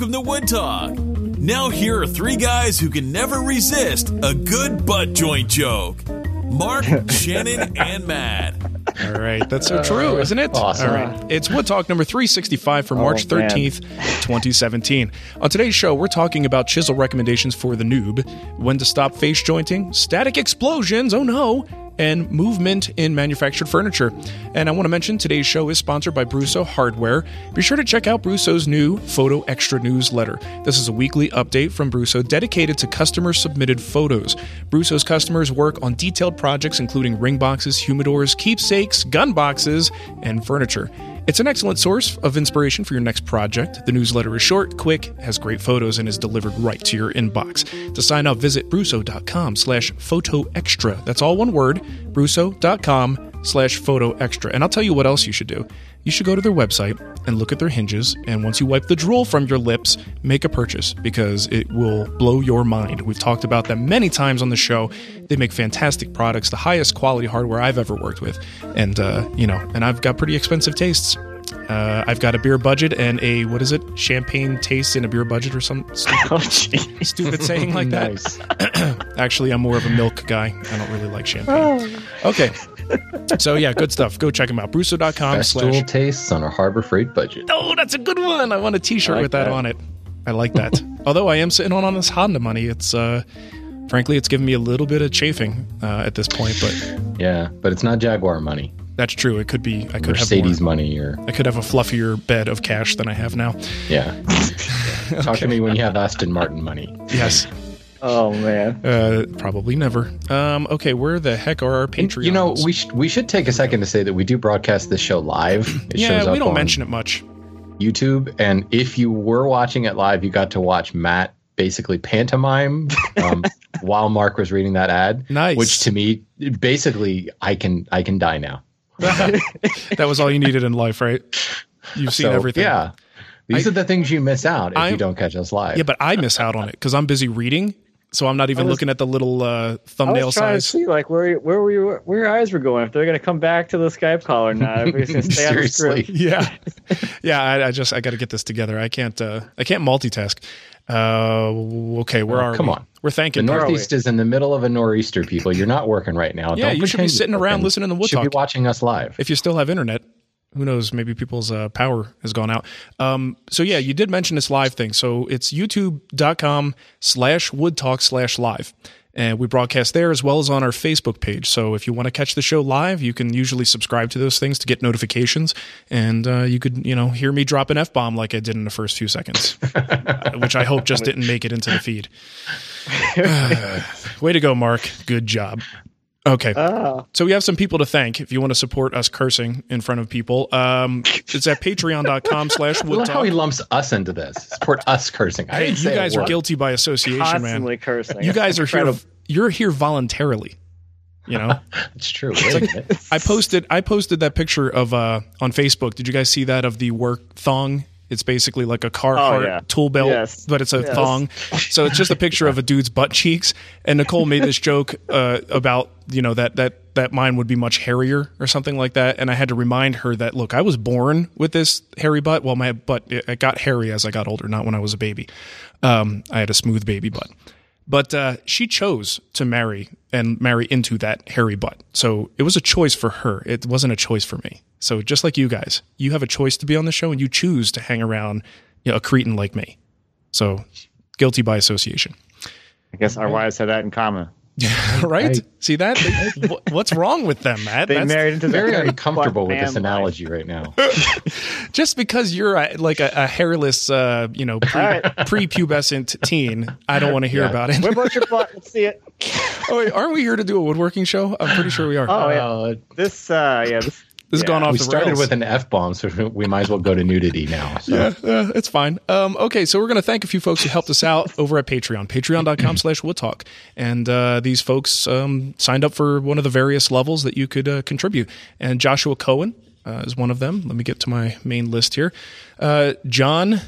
Welcome to Wood Talk. Now, here are three guys who can never resist a good butt joint joke Mark, Shannon, and Matt. All right, that's so true, uh, isn't it? Awesome. All right, it's Wood Talk number 365 for oh, March man. 13th, 2017. On today's show, we're talking about chisel recommendations for the noob, when to stop face jointing, static explosions, oh no, and movement in manufactured furniture. And I want to mention today's show is sponsored by Brusso Hardware. Be sure to check out Brusso's new Photo Extra newsletter. This is a weekly update from Brusso dedicated to customer submitted photos. Brusso's customers work on detailed projects including ring boxes, humidors, keepsakes, gun boxes, and furniture. It's an excellent source of inspiration for your next project. The newsletter is short, quick, has great photos, and is delivered right to your inbox. To sign up, visit brusso.com slash photo extra. That's all one word, brusso.com slash photo extra. And I'll tell you what else you should do. You should go to their website and look at their hinges, and once you wipe the drool from your lips, make a purchase because it will blow your mind. We've talked about them many times on the show. They make fantastic products, the highest quality hardware I've ever worked with, and uh, you know, and I've got pretty expensive tastes. Uh, I've got a beer budget and a what is it? Champagne taste in a beer budget or some stupid, Oh, stupid saying like that. Actually, I'm more of a milk guy. I don't really like champagne. Okay. So yeah, good stuff. Go check them out. Brusso.com slash. tastes on a Harbor Freight budget. Oh, that's a good one. I want a t-shirt like with that, that. on it. I like that. Although I am sitting on, on this Honda money, it's uh frankly it's giving me a little bit of chafing uh, at this point, but Yeah, but it's not Jaguar money. that's true. It could be I could Mercedes have more. money or I could have a fluffier bed of cash than I have now. yeah. Talk to me when you have Aston Martin money. Yes. Oh man. Uh, probably never. Um, okay, where the heck are our Patreons? You know, we should we should take a second to say that we do broadcast this show live. It shows yeah, up we don't mention it much. YouTube, and if you were watching it live, you got to watch Matt basically pantomime um, while Mark was reading that ad. Nice. Which to me, basically, I can I can die now. that was all you needed in life, right? You've seen So, everything. Yeah. These I- are the things you miss out if I'm- you don't catch us live. Yeah, but I miss out on it because I'm busy reading, so I'm not even was- looking at the little uh, I thumbnail was trying size. to see like where where we were, where your eyes were going. If they're gonna come back to the Skype call or not. If we're gonna stay on the Seriously. script. yeah, yeah. I, I just I got to get this together. I can't. Uh, I can't multitask. Uh, okay, where Oh, are come we? on. We're thanking. the thanking. Northeast is in the middle of a nor'easter, people. You're not working right now. Yeah, Don't you should be sitting around listening to Wood should Talk. You should be watching us live. if you still have internet who knows maybe people's uh, power has gone out. Um, so yeah you did mention this live thing. So it's youtube.com slash wood talk slash live. And we broadcast there as well as on our facebook page. So if you want to catch the show live you can usually subscribe to those things to get notifications. And uh, you could you know hear me drop an f-bomb like i did in the first few seconds which i hope just didn't make it into the feed. Way to go mark. Good job okay Oh, so we have some people to thank if you want to support us cursing in front of people. Um, it's at patreon.com slash I love how he lumps us into this. Support us cursing. I Hey, didn't you say guys are guilty by association, constantly man. cursing. You guys are here. You're here voluntarily. You know, It's true. Wait a minute. I posted I posted that picture of uh on Facebook. Did you guys see that of the work thong? It's basically like a Carhartt Oh, yeah. tool belt, Yes. but it's a Yes. thong. So it's just a picture of a dude's butt cheeks. And Nicole made this joke uh, about you know that that that mine would be much hairier or something like that. And I had to remind her that look, I was born with this hairy butt. Well, my butt it, it got hairy as I got older, not when I was a baby. Um, I had a smooth baby butt. But uh, she chose to marry and marry into that hairy butt. So it was a choice for her. It wasn't a choice for me. So just like you guys, you have a choice to be on the show and you choose to hang around you know, a cretin like me. So guilty by association. I guess our wives have that in common. right? I- See that? Wh- What's wrong with them, Matt? They That's- married into the Very uncomfortable with this man life. analogy right now. just because you're a, like a, a hairless, uh, you know, pre, All right. prepubescent teen, I don't want to hear Yeah. about it. Whip out your butt. Let's see it. Oh, wait, aren't we here to do a woodworking show? I'm pretty sure we are. Oh yeah. Uh, This uh yeah. This, this has yeah. gone off we started rails. with an F bomb, so we might as well go to nudity now. So. yeah, uh, it's fine. Um, okay, so we're going to thank a few folks who helped us out over at Patreon, patreon.com slash woodtalk. And uh, these folks um, signed up for one of the various levels that you could uh, contribute. And Joshua Cohen uh, is one of them. Let me get to my main list here. Uh, John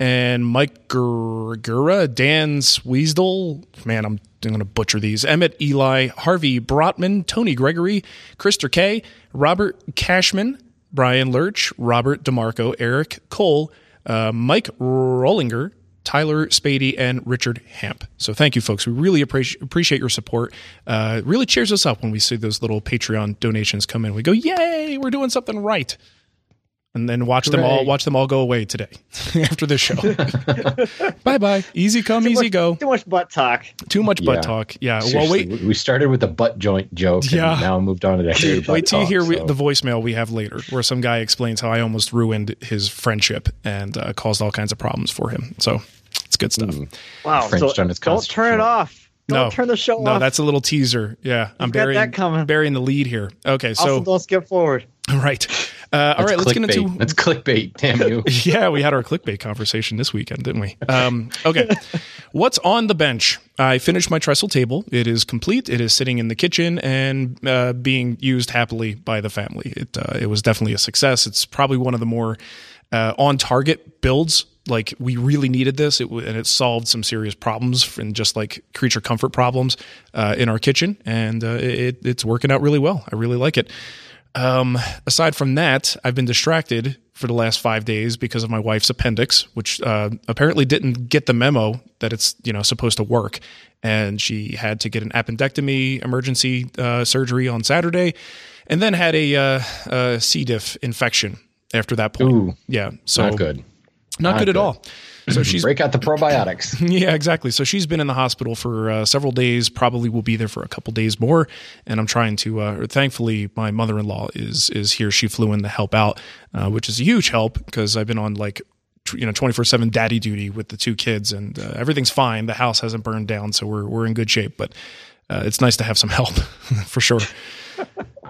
and Mike Gura, Dan Sweesdel, man, I'm going to butcher these. Emmett Eli, Harvey Brotman, Tony Gregory, Krister K, Robert Cashman, Brian Lurch, Robert DeMarco, Eric Cole, uh, Mike Rollinger, Tyler Spady, and Richard Hamp. So thank you, folks. We really appreciate appreciate your support. Uh, it really cheers us up when we see those little Patreon donations come in. We go, "Yay, we're doing something right!" And then watch them all watch them all go away today after this show. bye bye. Easy come, Too easy much- go. Too much butt talk. Too much butt talk. Yeah. Well, wait. we- we started with a butt joint joke, and Yeah. now moved on to the actual butt Wait till you talk, hear we, the voicemail we have later, where some guy explains how I almost ruined his friendship and uh, caused all kinds of problems for him. So it's good stuff. Wow. Frenched so his don't turn it off. Don't no, turn the show off. no, off. that's a little teaser. Yeah, I'm You've got burying that coming. burying the lead here. Okay, so also, don't skip forward. right, uh, all let's get clickbait. into That's clickbait. Damn you. yeah, we had our clickbait conversation this weekend, didn't we? Um, okay. What's on the bench? I finished my trestle table. It is complete. It is sitting in the kitchen and uh, being used happily by the family. It, uh, it was definitely a success. It's probably one of the more uh, on target builds. Like we really needed this, it, w- and it solved some serious problems and just like creature comfort problems uh, in our kitchen, and uh, it, it's working out really well. I really like it. Um, aside from that, I've been distracted for the last five days because of my wife's appendix, which uh, apparently didn't get the memo that it's you know supposed to work, and she had to get an appendectomy emergency uh, surgery on Saturday, and then had a, uh, a C. diff infection after that point. Ooh. yeah, so Not good. not, Not good, at all. So she's Break out the probiotics. yeah, exactly. So she's been in the hospital for uh, several days. Probably will be there for a couple days more. And I'm trying to. Uh, thankfully, my mother-in-law is is here. She flew in to help out, uh, which is a huge help because I've been on like you know 24 seven daddy duty with the two kids, and uh, everything's fine. The house hasn't burned down, so we're we're in good shape. But uh, it's nice to have some help for sure.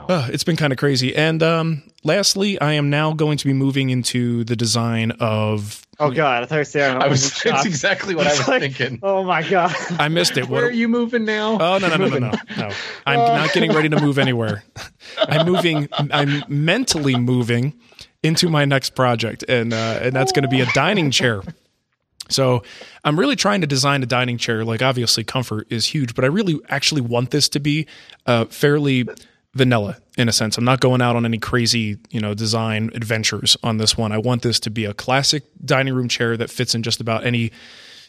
Uh, it's been kind of crazy. And um, lastly, I am now going to be moving into the design of. Oh God, I thought you were saying I was. shocked. That's exactly what I was like, thinking. Oh my God. I missed it. Where What- are you moving now? Oh no no no no no no! I'm not getting ready to move anywhere. I'm moving. I'm mentally moving into my next project, and uh, and that's going to be a dining chair. So I'm really trying to design a dining chair. Like obviously, comfort is huge, but I really actually want this to be uh, fairly vanilla in a sense. I'm not going out on any crazy, you know, design adventures on this one. I want this to be a classic dining room chair that fits in just about any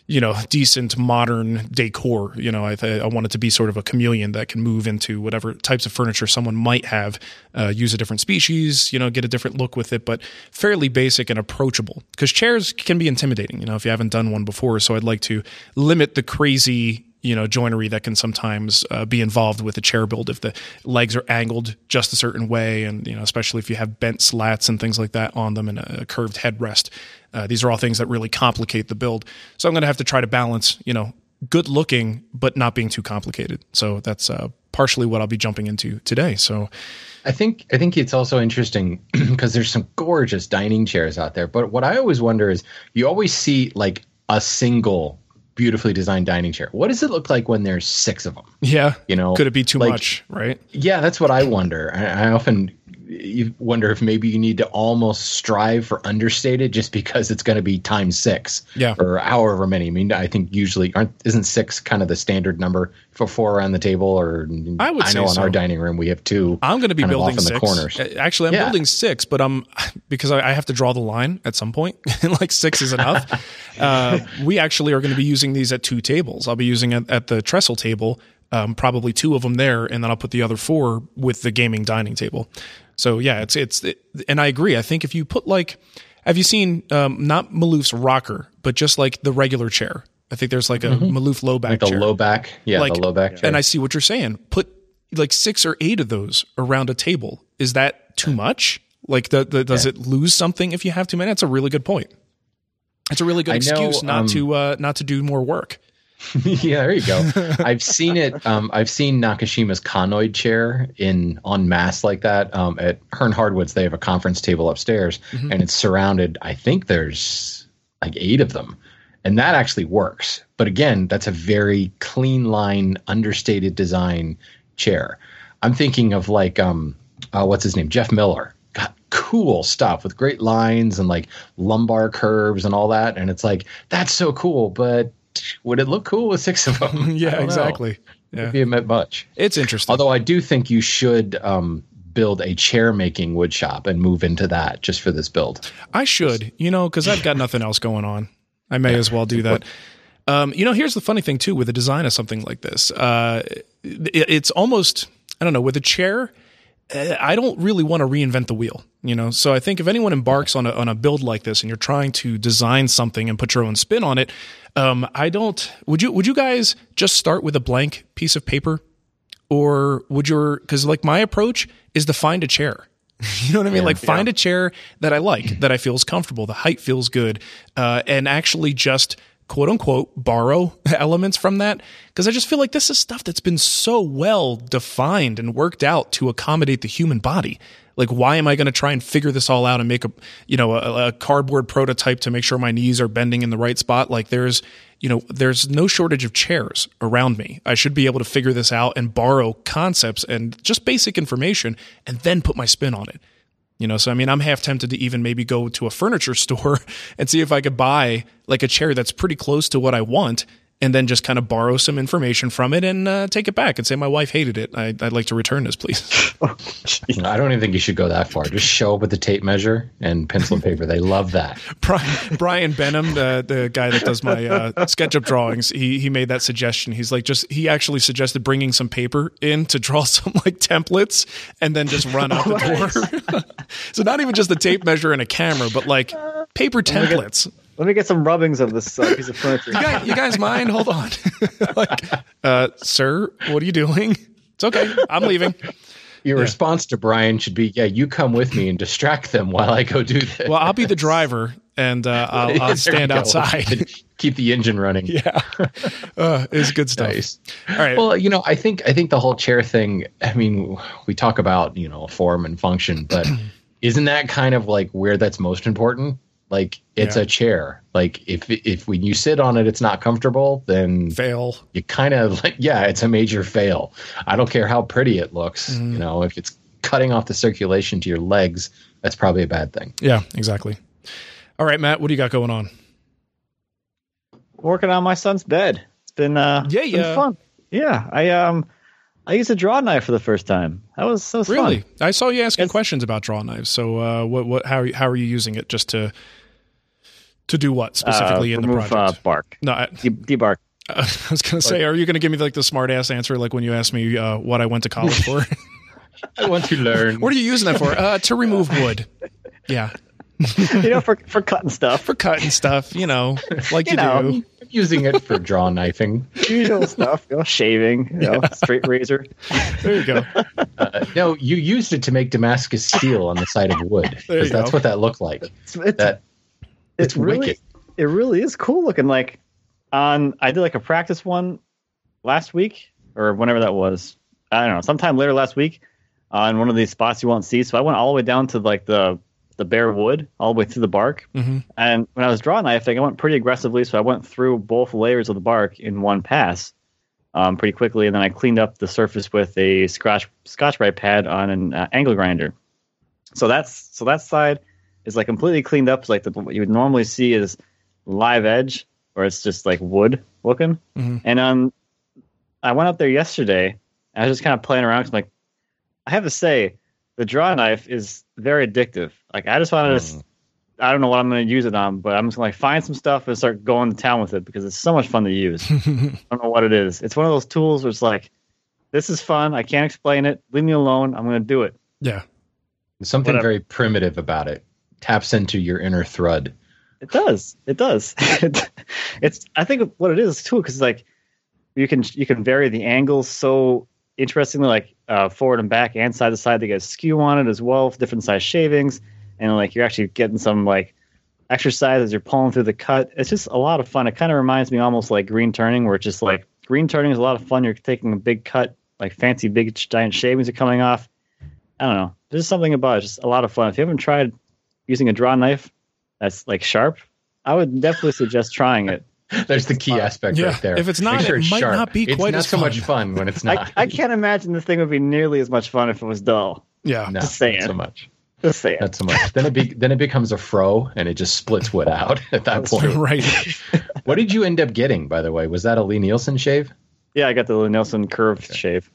you know, decent modern decor. You know, I, I want it to be sort of a chameleon that can move into whatever types of furniture someone might have, uh, use a different species, you know, get a different look with it, but fairly basic and approachable. Because chairs can be intimidating, you know, if you haven't done one before. So I'd like to limit the crazy you know joinery that can sometimes uh, be involved with a chair build if the legs are angled just a certain way and you know especially if you have bent slats and things like that on them and a, curved headrest. Uh, these are all things that really complicate the build. So i'm going to have to try to balance you know good looking but not being too complicated. So that's uh, partially what i'll be jumping into today. So I think I think it's also interesting because there's some gorgeous dining chairs out there. But what I always wonder is you always see like a single beautifully designed dining chair. What does it look like when there's six of them? yeah You know, could it be too like- much right Yeah, that's what I wonder. I, I often you wonder if maybe you need to almost strive for understated just because it's going to be times six, Yeah. or however many. I mean, I think usually aren't isn't six kind of the standard number for four around the table? Or I would I know in so. our dining room we have two. I'm going to be building off in six. the corners. Actually, I'm Yeah. building six, but I'm because I, I have to draw the line at some point. like six is enough. uh, we actually are going to be using these at two tables. I'll be using it at the trestle table, um, probably two of them there, and then I'll put the other four with the gaming dining table. So yeah, it's it's it, and I agree. I think if you put like, have you seen um, not Maloof's rocker, but just like the regular chair? I think there's like a Maloof low back Mm-hmm. the chair low back, yeah, like the low back chair. and I see what you're saying. Put like six or eight of those around a table. Is that too much? Like, the, the, does it lose something if you have too many? That's a really good point. It's a really good I know, excuse not um, to uh, not to do more work. yeah, there you go. I've seen it. Um, I've seen Nakashima's conoid chair in on mass like that. Um, at Hearn Hardwoods, they have a conference table upstairs, Mm-hmm. and it's surrounded. I think there's like eight of them, and that actually works. But again, that's a very clean line, understated design chair. I'm thinking of like um, uh, what's his name, Jeff Miller. Got cool stuff with great lines and like lumbar curves and all that, and it's like that's so cool, but would it look cool with six of them? Yeah, exactly. Yeah, Maybe it meant much. it's interesting. Although I do think you should um, build a chair making wood shop and move into that just for this build. I should, you know, because I've got nothing else going on. I may as well do that. Um, you know, here's the funny thing too with the design of something like this. Uh, it, it's almost I don't know with a chair. Uh, I don't really want to reinvent the wheel, you know. So I think if anyone embarks on a on a build like this and you're trying to design something and put your own spin on it, um, I don't. Would you Would you guys just start with a blank piece of paper, or would your because like my approach is to find a chair. You know what I mean? like find a chair that I like, that I feel is comfortable, the height feels good, uh, and actually just quote unquote borrow elements from that. Because I just feel like this is stuff that's been so well defined and worked out to accommodate the human body. Like, why am I going to try and figure this all out and make a, you know, a, a cardboard prototype to make sure my knees are bending in the right spot? Like, there's, you know, there's no shortage of chairs around me. I should be able to figure this out and borrow concepts and just basic information and then put my spin on it. You know, so I mean, I'm half tempted to even maybe go to a furniture store and see if I could buy like a chair that's pretty close to what I want and then just kind of borrow some information from it and uh, take it back and say, my wife hated it. I, I'd like to return this, please. I don't even think you should go that far. Just show up with the tape measure and pencil and paper. They love that. Brian, Brian Benham, the, the guy that does my uh, SketchUp drawings, he, he made that suggestion. He's like, just, he actually suggested bringing some paper in to draw some like templates and then just run out the door. so not even just the tape measure and a camera, but like paper templates. Let me get some rubbings of this uh, piece of furniture. You guys, you guys mind? Hold on. like, uh, sir, what are you doing? It's okay. I'm leaving. Your response to Brian should be, "Yeah, you come with me and distract them while I go do this." Well, I'll be the driver and uh, I'll, I'll stand go. outside. Keep the engine running. yeah, uh, it's good stuff. Nice. All right. Well, you know, I think I think the whole chair thing. I mean, we talk about you know form and function, but isn't that kind of like where that's most important? Like it's Yeah. a chair. Like if if when you sit on it, it's not comfortable, then Fail. you kind of like yeah, it's a major fail. I don't care how pretty it looks. Mm-hmm. You know, if it's cutting off the circulation to your legs, that's probably a bad thing. Yeah, exactly. All right, Matt, what do you got going on? Working on my son's bed. It's been uh, Yeah, it's been yeah. fun. Yeah, I um, I used a draw knife for the first time. That was that was Really? fun. I saw you asking It's- questions about draw knives. So, uh, what, what, how, how are you using it? Just to, to do what specifically uh, in the remove, project? Uh, bark, no, I, De- debark. I was going to say, are you going to give me like the smart ass answer, like when you asked me uh, what I went to college for? I want to learn. what are you using that for? Uh, to remove wood. Yeah, you know, for for cutting stuff, for cutting stuff. You know, like you, You know. do. using it for draw knifing. usual stuff. You know, shaving, you know, straight razor. There you go. Uh, no, you used it to make Damascus steel on the side of wood because that's go. what that looked like. It's, it's, That it's really, wicked. It really is cool looking. Like on, I did like a practice one last week or whenever that was. I don't know, sometime later last week on one of these spots you won't see. So I went all the way down to like the the bare wood, all the way through the bark. Mhm. And when I was drawing knifing, I went pretty aggressively. So I went through both layers of the bark in one pass. Um, pretty quickly, and then I cleaned up the surface with a scotch scotch brite pad on an uh, angle grinder. So that's so that side is like completely cleaned up. Like the, what you would normally see is live edge, or it's just like wood looking. Mhm. And um, I went up there yesterday. And I was just kind of playing around. 'cause I'm like, I have to say, the draw knife is very addictive. Like I just wanted to. I don't know what I'm going to use it on, but I'm just going to like find some stuff and start going to town with it because it's so much fun to use. I don't know what it is. It's one of those tools where it's like, this is fun. I can't explain it. Leave me alone. I'm going to do it. Yeah. There's something Whatever. very primitive about it. Taps into your inner thread. It does. It does. it's. I think what it is too, because like you can you can vary the angles so interestingly, like uh, forward and back and side to side. They get skew on it as well, different size shavings, and like you're actually getting some like exercise as you're pulling through the cut. It's just a lot of fun. It kind of reminds me almost like green turning, where it's just like green turning is a lot of fun. You're taking a big cut, like fancy big giant shavings are coming off. I don't know. There's something about it. Just a lot of fun. If you haven't tried using a draw knife that's like sharp, I would definitely suggest trying it. There's the key aspect Yeah, right there. if it's not, Make sure it it's might sharp. not be it's quite not as so much fun. fun when it's not. I, I can't imagine the thing would be nearly as much fun if it was dull. Yeah. no, just saying. not so much. Just saying. Not so much. Then it be, then it becomes a froe, and it just splits wood out at that point. right. What did you end up getting, by the way? Was that a Lie-Nielsen shave? yeah, I got the Lie-Nielsen curved shave.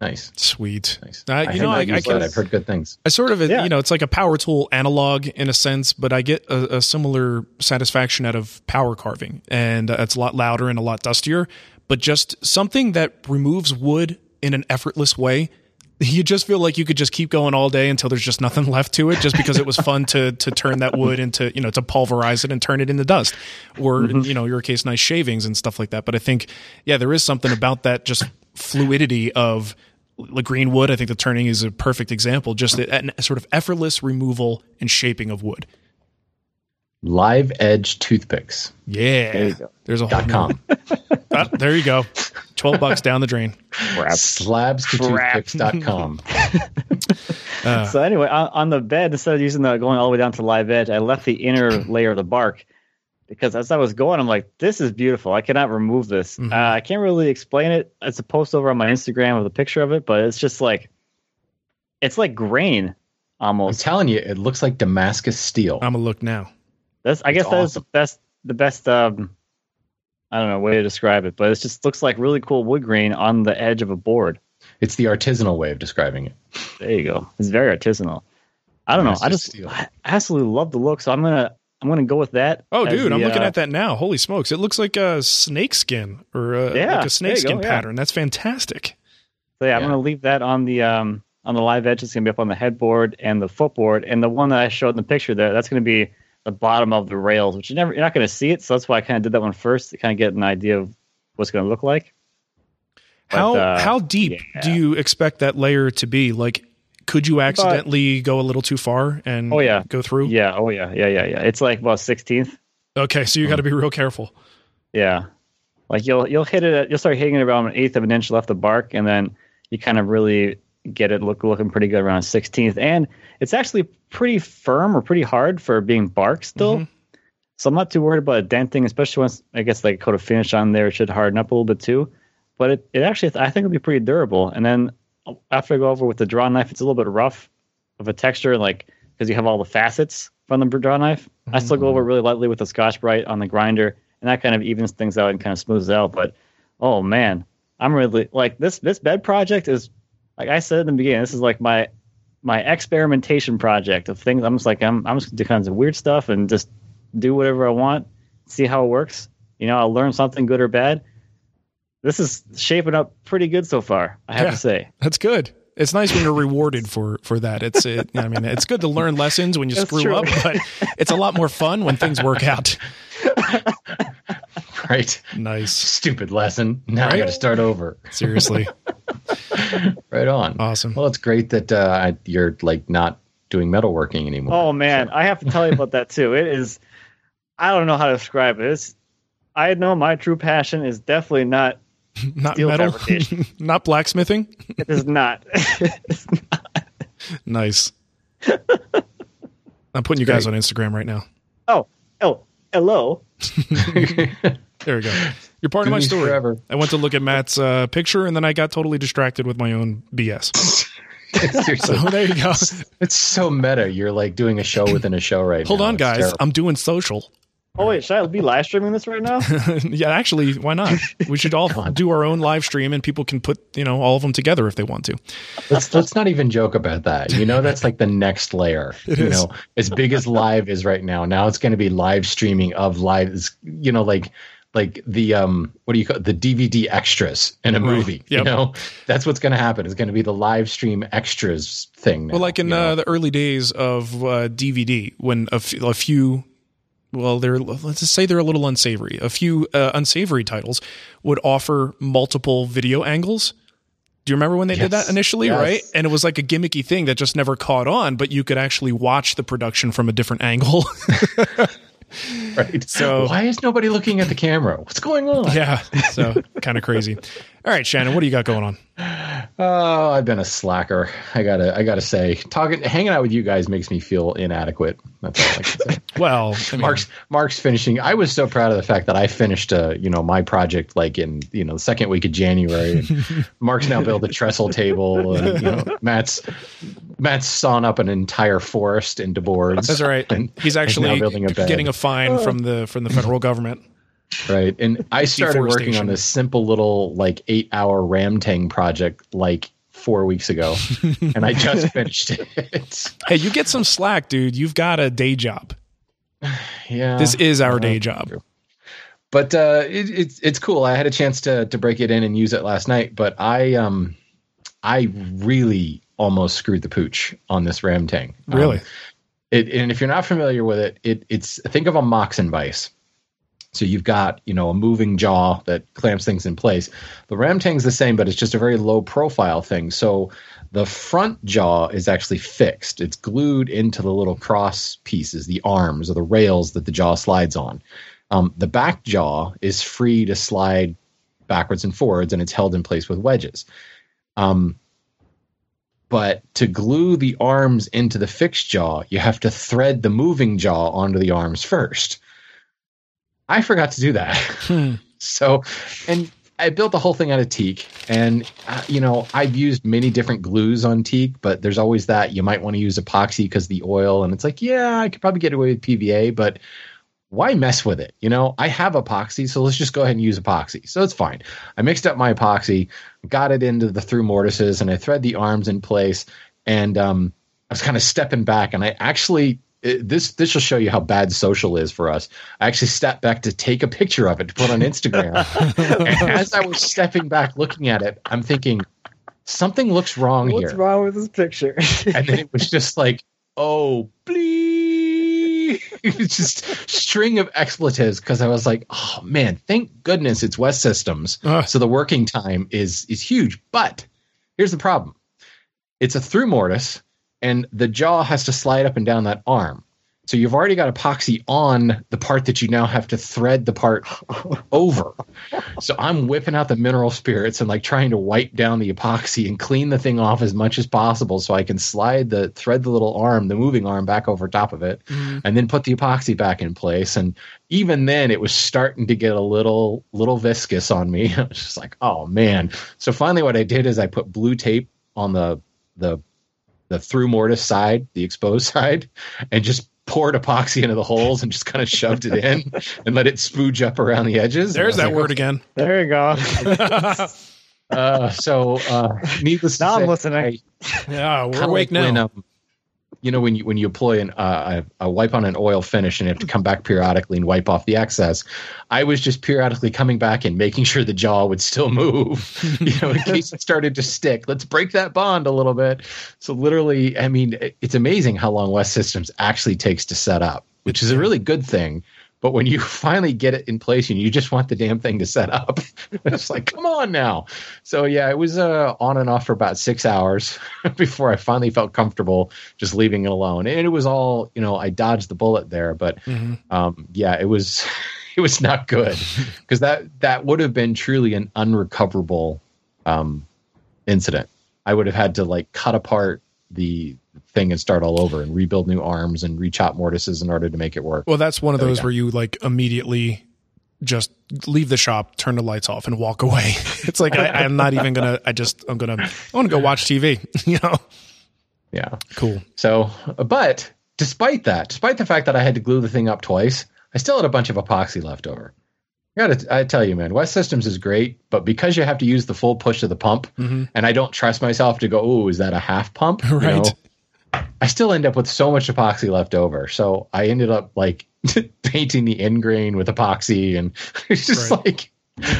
Nice. Sweet. Nice. Uh, I you have know, not I, I can, I've heard good things. I sort of, Yeah. you know, it's like a power tool analog in a sense, but I get a, a similar satisfaction out of power carving, and uh, it's a lot louder and a lot dustier. But just something that removes wood in an effortless way, you just feel like you could just keep going all day until there's just nothing left to it, just because it was fun to to turn that wood into, you know, to pulverize it and turn it into dust, or you know, in your case, nice shavings and stuff like that. But I think, yeah, there is something about that just fluidity of like green wood. I think the turning is a perfect example. Just a, a sort of effortless removal and shaping of wood. Live Edge Toothpicks. Yeah, There you go. there's a whole Dot com. Ah, there you go. Twelve bucks down the drain. Crap. Slabs to toothpicks.com. so anyway, on, on the bed, instead of using the going all the way down to live edge, I left the inner layer of the bark because as I was going, I'm like, this is beautiful. I cannot remove this. Mhm. Uh, I can't really explain it. It's a post over on my Instagram with a picture of it, but it's just like, it's like grain almost. I'm telling you, it looks like Damascus steel. I'm gonna look now. That's I It's guess that is the best the best um I don't know way to describe it, but it just looks like really cool wood grain on the edge of a board. It's the artisanal way of describing it. There you go. It's very artisanal. I don't know. I just steel. I absolutely love the look, so I'm gonna I'm gonna go with that. Oh, as dude, I'm looking uh, at that now. Holy smokes! It looks like a snake skin or a, Yeah, like a snake there you go, skin yeah. pattern. That's fantastic. So yeah, I'm gonna leave that on the um on the live edge. It's gonna be up on the headboard and the footboard, and the one that I showed in the picture there, that's gonna be the bottom of the rails, which you never you're not gonna see it. So that's why I kind of did that one first to kind of get an idea of what's gonna look like. But, How uh, how deep yeah. do you expect that layer to be? Like, could you accidentally go a little too far and Oh, yeah. go through? Yeah. Oh yeah. Yeah. Yeah. Yeah. It's like about sixteenth. Okay, so you got to be real careful. Yeah. Like you'll you'll hit it. At, you'll start hitting it around an eighth of an inch left of bark, and then you kind of really get it look looking pretty good around sixteenth. And it's actually pretty firm or pretty hard for being bark still. Mhm. So I'm not too worried about denting, especially once I guess like coat of finish on there. It should harden up a little bit too. But it, it actually I think it'll be pretty durable. And then after I go over with the draw knife, it's a little bit rough of a texture, like because you have all the facets from the draw knife. I still go over mm-hmm. really lightly with the Scotch Brite on the grinder, and that kind of evens things out and kind of smooths it out. But oh man, I'm really like this. This bed project is like I said in the beginning. This is like my my experimentation project of things. I'm just like I'm I'm just do kinds of weird stuff and just do whatever I want, see how it works. You know, I'll learn something good or bad. This is shaping up pretty good so far. I have Yeah. to say. That's good. It's nice when you're rewarded for for that. It's it, I mean, it's good to learn lessons when you That's screw true. up, but it's a lot more fun when things work out. Right? Nice. Stupid lesson. Now I got to start over. Seriously. Right on. Awesome. Well, it's great that uh, you're like not doing metalworking anymore. Oh man, I have to tell you about that too. It is I don't know how to describe it. It's I know my true passion is definitely not Not steel metal. fabrication. Not blacksmithing. it is not. Nice. I'm putting you guys on Instagram right now. oh, oh, hello. There we go. You're part of my story. forever. I went to look at Matt's uh, picture and then I got totally distracted with my own BS. Seriously. So there you go. It's so meta. You're like doing a show within a show right Hold now. on, It's guys. terrible. I'm doing social. Oh wait, should I be live streaming this right now? yeah, actually, why not? We should all do our own live stream and people can put, you know, all of them together if they want to. Let's let's not even joke about that. You know, that's like the next layer. It you is. know, as big as live is right now. Now it's going to be live streaming of live. You know, like like the um what do you call it? the DVD extras in a Right. movie. You know, that's what's going to happen. It's going to be the live stream extras thing. Now, Well, like in uh, the early days of uh, DVD, when a, f- a few, well, they're let's just say they're a little unsavory. A few uh, unsavory titles would offer multiple video angles. Do you remember when they did that initially? Yes. Right, and it was like a gimmicky thing that just never caught on, but you could actually watch the production from a different angle. right. so- why is nobody looking at the camera? What's going on? yeah, so kind of crazy. All right, Shannon, what do you got going on? Oh, I've been a slacker. I gotta, I gotta say, talking, hanging out with you guys makes me feel inadequate. That's all I can say. Well, I mean, Mark's, Mark's finishing. I was so proud of the fact that I finished, uh, you know, my project like in, you know, the second week of January. Mark's now built a trestle table. And, you know, Matt's, Matt's sawn up an entire forest into boards. that's right. And He's actually building a bed. getting a fine from the from the federal government. Right. And I started working on this simple little like eight hour Ramtang project like four weeks ago, and I just finished it. Hey, you get some slack, dude. You've got a day job. Yeah, This is our day job. but uh, it, it's it's cool. I had a chance to to break it in and use it last night, but I um I really almost screwed the pooch on this ram tang. Um, Really? it, and if you're not familiar with it, it it's think of a Moxon vise. So you've got you know a moving jaw that clamps things in place. The ram tang's the same, but it's just a very low profile thing. So the front jaw is actually fixed. It's glued into the little cross pieces, the arms or the rails that the jaw slides on. Um, the back jaw is free to slide backwards and forwards, and it's held in place with wedges. Um, but to glue the arms into the fixed jaw, you have to thread the moving jaw onto the arms first. I forgot to do that. Hmm. So, and I built the whole thing out of teak. And, uh, you know, I've used many different glues on teak, but there's always that you might want to use epoxy because the oil. And it's like, yeah, I could probably get away with PVA, but why mess with it? You know, I have epoxy, so let's just go ahead and use epoxy. So it's fine. I mixed up my epoxy, got it into the through mortises, and I thread the arms in place. And um, I was kind of stepping back, and I actually it, this this will show you how bad social is for us. I actually stepped back to take a picture of it to put on Instagram. and as I was stepping back looking at it, I'm thinking something looks wrong What's here. What's wrong with this picture? And then it was just like, oh. It's just string of expletives because I was like, oh man, thank goodness it's West Systems. So the working time is is huge. But here's the problem. It's a through mortise, and the jaw has to slide up and down that arm. So you've already got epoxy on the part that you now have to thread the part over. So I'm whipping out the mineral spirits and like trying to wipe down the epoxy and clean the thing off as much as possible so I can slide the thread the little arm, the moving arm back over top of it mm-hmm. and then put the epoxy back in place. And even then it was starting to get a little little viscous on me. I was just like, oh man. So finally what I did is I put blue tape on the the the through mortise side, the exposed side, and just poured epoxy into the holes and just kind of shoved it in and let it spooge up around the edges. There's that like, word again. there you go. Uh, so, uh, needless to Now I'm say, listening. I- yeah, we're awake like when, now. um, you know, when you when you apply an, uh, a, wipe on an oil finish and you have to come back periodically and wipe off the excess, I was just periodically coming back and making sure the jaw would still move, you know, in case it started to stick. Let's break that bond a little bit. So literally, I mean, it's amazing how long West Systems actually takes to set up, which is a really good thing. But when you finally get it in place and you just want the damn thing to set up, it's like, come on now. So yeah, it was uh, on and off for about six hours before I finally felt comfortable just leaving it alone. And it was all, you know, I dodged the bullet there, but Mhm. um, yeah, it was it was not good because that that would have been truly an unrecoverable um, incident. I would have had to like cut apart the thing and start all over and rebuild new arms and rechop mortises in order to make it work. Well, that's one of There those where you like immediately just leave the shop, turn the lights off, and walk away. It's like I, I'm not even gonna. I just I'm gonna. I want to go watch TV. You know, Yeah. cool. So, but despite that, despite the fact that I had to glue the thing up twice, I still had a bunch of epoxy left over. I gotta, I tell you, man, West Systems is great, but because you have to use the full push of the pump, Mhm. and I don't trust myself to go, oh, is that a half pump? You Right. know, I still end up with so much epoxy left over. So I ended up like painting the end grain with epoxy, and it's just Right. like,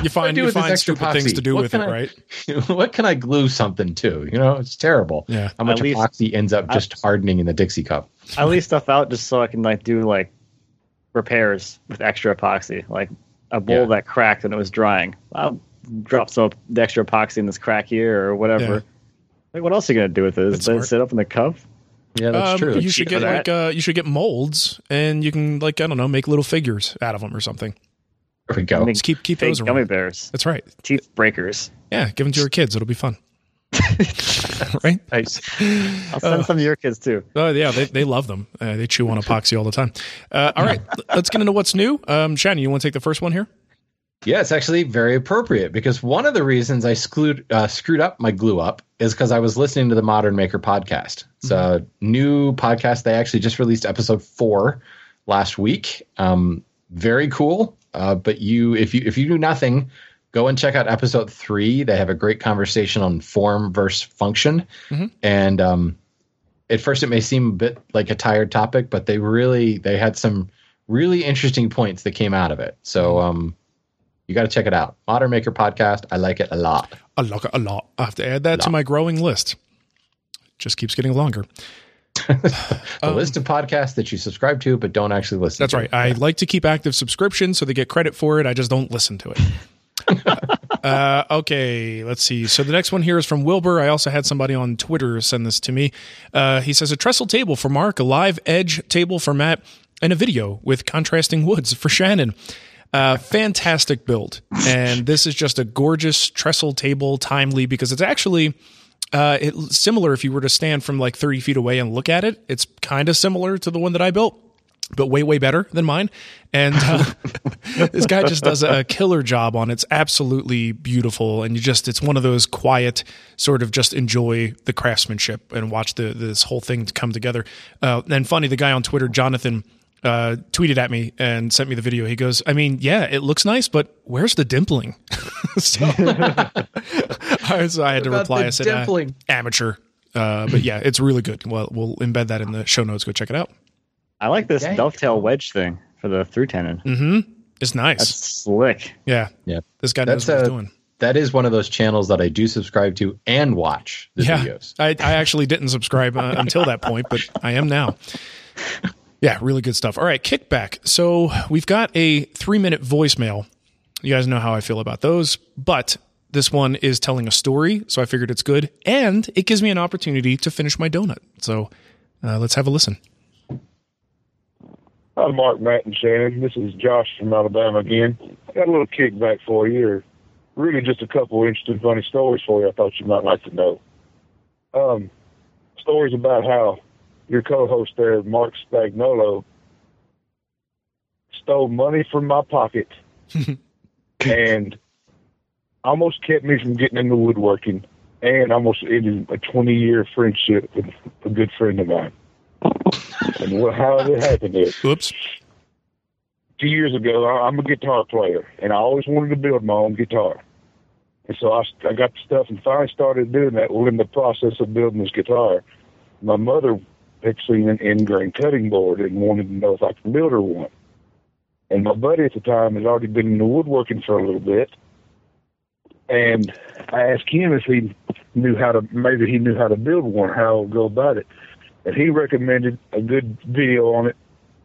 You find do you with find extra stupid things epoxy? to do What with can it, I- right? what can I glue something to? You know, it's terrible. Yeah. How much At least- epoxy ends up just hardening in the Dixie cup. I leave stuff out just so I can like do like repairs with extra epoxy. Like a bowl Yeah. that cracked and it was drying. I'll drop some the extra epoxy in this crack here or whatever. Yeah. Like what else are you gonna do with it? That's let it sit up in the cup? Yeah, that's Um, true. You should get like uh, you should get molds, and you can like I don't know, make little figures out of them or something. There we go. Make Just keep keep fake those gummy bears, That's right. teeth breakers. Yeah, give them to your kids. It'll be fun. right? Nice. I'll send some to your kids too. Oh yeah, they, they love them. Uh, they chew on epoxy all the time. Uh, all right, let's get into what's new. Um, Shannon, you want to take the first one here? Yeah, it's actually very appropriate because one of the reasons I screwed uh, screwed up my glue up is because I was listening to the Modern Maker podcast. It's a new podcast. They actually just released episode four last week. Um, very cool. Uh, but you, if you if you do nothing, go and check out episode three. They have a great conversation on form versus function. Mhm. And um, at first, it may seem a bit like a tired topic, but they really they had some really interesting points that came out of it. So um, you got to check it out. Modern Maker podcast. I like it a lot. A lot, a lot. I have to add that to my growing list. Just keeps getting longer. The Um, list of podcasts that you subscribe to but don't actually listen. To. That's to. right. I like to keep active subscriptions so they get credit for it. I just don't listen to it. uh, okay, let's see. So the next one here is from Wilbur. I also had somebody on Twitter send this to me. Uh, he says a trestle table for Mark, a live edge table for Matt, and a video with contrasting woods for Shannon. Uh, fantastic build. And this is just a gorgeous trestle table, timely, because it's actually uh, it's similar if you were to stand from like 30 feet away and look at it. It's kind of similar to the one that I built, but way, way better than mine. And uh, this guy just does a killer job on it. It's absolutely beautiful. And you just, it's one of those quiet, sort of just enjoy the craftsmanship and watch the this whole thing come together. Uh, and funny, the guy on Twitter, Jonathan, uh, tweeted at me and sent me the video. He goes, I mean, yeah, it looks nice, but where's the dimpling? so, I- so I had to reply. I said, uh, amateur. Uh, but yeah, it's really good. Well, we'll embed that in the show notes. Go check it out. I like this Dang. dovetail wedge thing for the through tenon. Mm-hmm. It's nice. That's slick. yeah. Yeah. This guy knows That's what he's a- doing. That is one of those channels that I do subscribe to and watch the yeah. videos. I, I actually didn't subscribe uh, until that point, but I am now. Yeah, really good stuff. All right, kickback. So we've got a three minute voicemail. You guys know how I feel about those, but this one is telling a story, so I figured it's good, and it gives me an opportunity to finish my donut. So uh, let's have a listen. Hi, Mark, Matt, and Shannon. This is Josh from Alabama again. I got a little kickback for you, or really just a couple interesting, funny stories for you I thought you might like to know. Um, stories about how your co-host there, Mark Spagnuolo, stole money from my pocket and almost kept me from getting into woodworking and almost ended a 20-year friendship with a good friend of mine. and what, how it happened is, Oops. two years ago, I- I'm a guitar player, and I always wanted to build my own guitar. And so I, I got the stuff and finally started doing that. Well, in the process of building this guitar, my mother had seen an end-grain cutting board and wanted to know if I could build her one. And my buddy at the time had already been in the woodworking for a little bit. And I asked him if he knew how to, maybe he knew how to build one, how to go about it. And he recommended a good video on it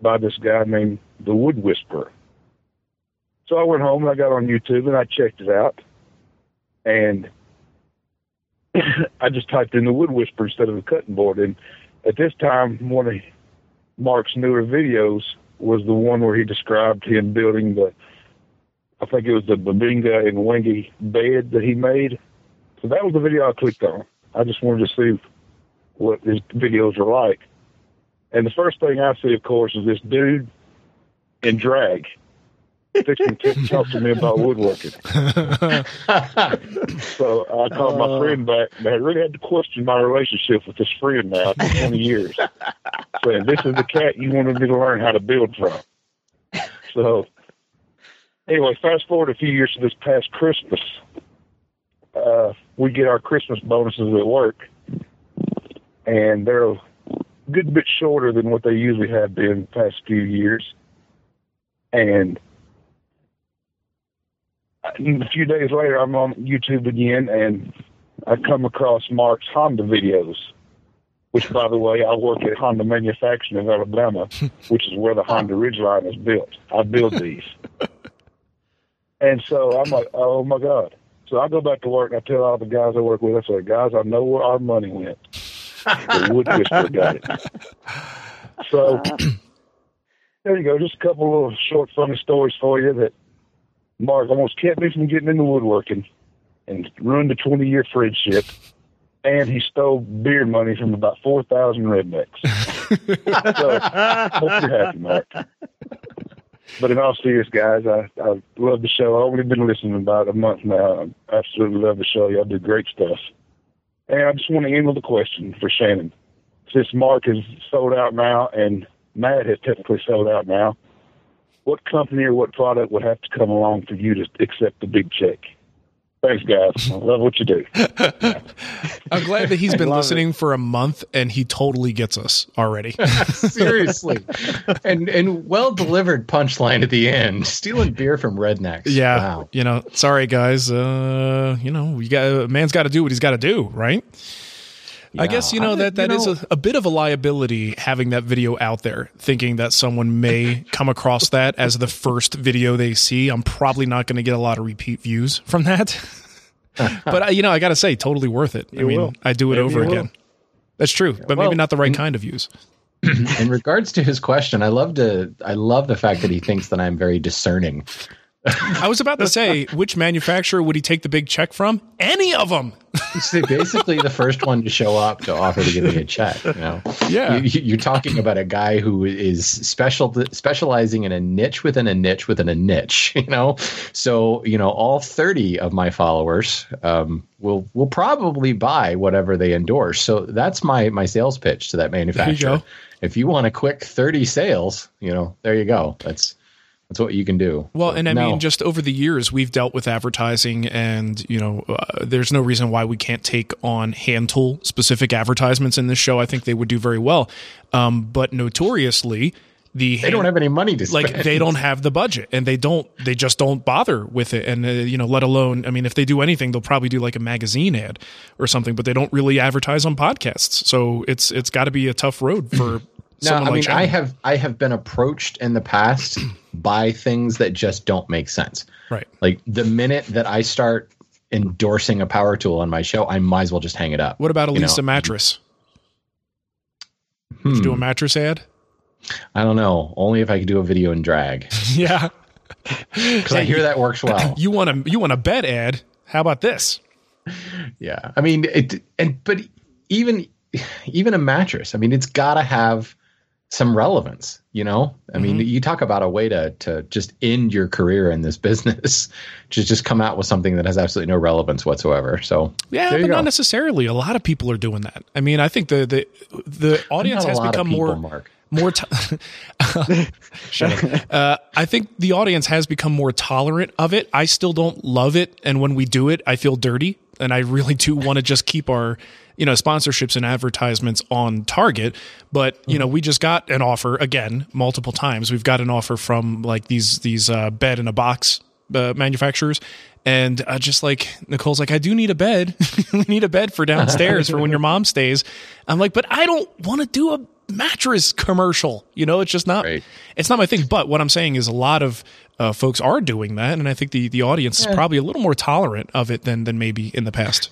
by this guy named the Wood Whisperer. So I went home and I got on YouTube and I checked it out. And I just typed in the Wood Whisperer instead of the cutting board. And at this time, one of Mark's newer videos was the one where he described him building the, I think it was the Bubinga and Wenge bed that he made. So that was the video I clicked on. I just wanted to see what his videos are like. And the first thing I see, of course, is this dude in drag fixing to talk to me about woodworking. So I called my friend back, and I really had to question my relationship with this friend now for 20 years. Saying, this is the cat you wanted me to learn how to build from. So, anyway, fast forward a few years to this past Christmas. Uh, we get our Christmas bonuses at work, and they're a good bit shorter than what they usually have been the past few years. And a few days later, I'm on YouTube again, and I come across Mark's Honda videos. Which, by the way, I work at Honda Manufacturing in Alabama, which is where the Honda Ridgeline is built. I build these, and so I'm like, oh my god! So I go back to work and I tell all the guys I work with, I say, guys, I know where our money went. The Wood Whisperer got it. So there you go. Just a couple little short, funny stories for you that Mark almost kept me from getting into woodworking and ruined a 20 year friendship. And he stole beer money from about 4,000 rednecks. so, hope you're happy, Mark. But in all serious, guys, I, I love the show. I've only been listening about a month now. I absolutely love the show. Y'all do great stuff. And I just want to end with a question for Shannon. Since Mark is sold out now and Matt has technically sold out now, what company or what product would have to come along for you to accept the big check? Thanks, guys. I love what you do. I'm glad that he's been love listening for a month and he totally gets us already. Seriously, and and well delivered punchline at the end. Stealing beer from rednecks. Yeah, Wow. you know, sorry guys. Uh, you know, you got a man's got to do what he's got to do, right? I guess you know that that you is a, a bit of a liability having that video out there, thinking that someone may come across that as the first video they see. I'm probably not going to get a lot of repeat views from that, but uh, you know, I got to say, totally worth it. I mean, will. I do it Maybe over you will. again. That's true, but Well, maybe not the right kind of views. in regards to his question, I love to I love the fact that he thinks that I'm very discerning. I was about to say, which manufacturer would he take the big check from? Any of them. He's basically the first one to show up to offer to give me a check. You know, Yeah. You, you're talking about a guy who is special specializing in a niche within a niche within a niche. You know, so you know all 30 of my followers um, will will probably buy whatever they endorse. So that's my my sales pitch to that manufacturer. go. If you want a quick 30 sales, you know, there you go. That's that's what you can do. Well, and I No. mean, just over the years, we've dealt with advertising, and you know, uh, there's no reason why we can't take on hand tool specific advertisements in this show. I think they would do very well, um, but notoriously, the they don't have any money to spend. like they don't have the budget, and they don't, they just don't bother with it, and uh, you know, let alone, I mean, if they do anything, they'll probably do like a magazine ad or something, but they don't really advertise on podcasts. So it's it's got to be a tough road for. No, I like mean. I have I have been approached in the past by things that just don't make sense. right. Like the minute that I start endorsing a power tool on my show, I might as well just hang it up. What about You know, mattress? Would you do a Hmm, mattress ad? I don't know. Only if I could do a video in drag Yeah. because I hear that works well. You want a you want a bed ad? How about this? yeah, I mean, it and but even even a mattress. I mean, it's got to have some relevance. You know, I mean, Mm-hmm. you talk about a way to to just end your career in this business, to just come out with something that has absolutely no relevance whatsoever. So Yeah, but go. not necessarily. A lot of people are doing that. I mean, I think the the the audience has become people, more Mark. more. T- Uh, I think the audience has become more tolerant of it. I still don't love it, and when we do it, I feel dirty, and I really do want to just keep our you know sponsorships and advertisements on target. But you know, we just got an offer again multiple times. We've got an offer from like these these uh, bed in a box uh, manufacturers. And uh, just like Nicole's like, I do need a bed. we need a bed for downstairs for when your mom stays. I'm like, but I don't want to do a mattress commercial. You know, it's just not. Right. It's not my thing. But what I'm saying is, a lot of uh, folks are doing that, and I think the the audience is probably a little more tolerant of it than than maybe in the past.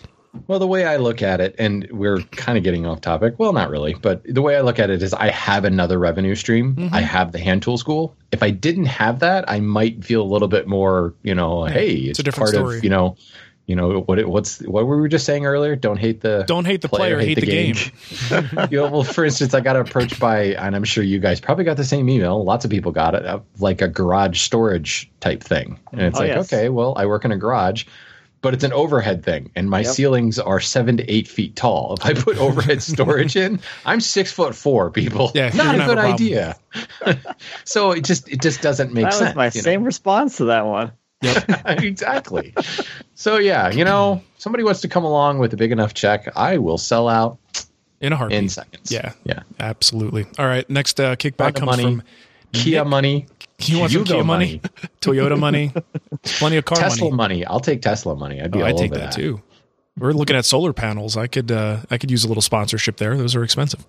Well, the way I look at it, and we're kind of getting off topic. Well, not really, but the way I look at it is I have another revenue stream. Mm-hmm. I have the hand tool school. If I didn't have that, I might feel a little bit more, you know, hey, it's, a different part story. of, you know, you know what? It, what's what we were we just saying earlier? Don't hate the Don't hate the player, hate the game. you know, well, for instance, I got approached by, and I'm sure you guys probably got the same email. Lots of people got it, uh, like a garage storage type thing. And it's Oh, like, yes. okay, well, I work in a garage, but it's an overhead thing, and my Yep. ceilings are seven to eight feet tall. If I put overhead storage in, I'm six foot four. People, Yeah, not a good a idea. so it just it just doesn't make That sense. my you know? same response to that one. exactly. So yeah, you know, somebody wants to come along with a big enough check, I will sell out In a heartbeat. in seconds. Yeah. yeah. Absolutely. All right. Next uh, kickback Honda comes money, from Kia money. You want some Yugo Kia money, Toyota money, plenty of car money. Tesla money. money. I'll take Tesla money. I'd be Oh, all I take over that too. We're looking at solar panels. I could uh, I could use a little sponsorship there. Those are expensive.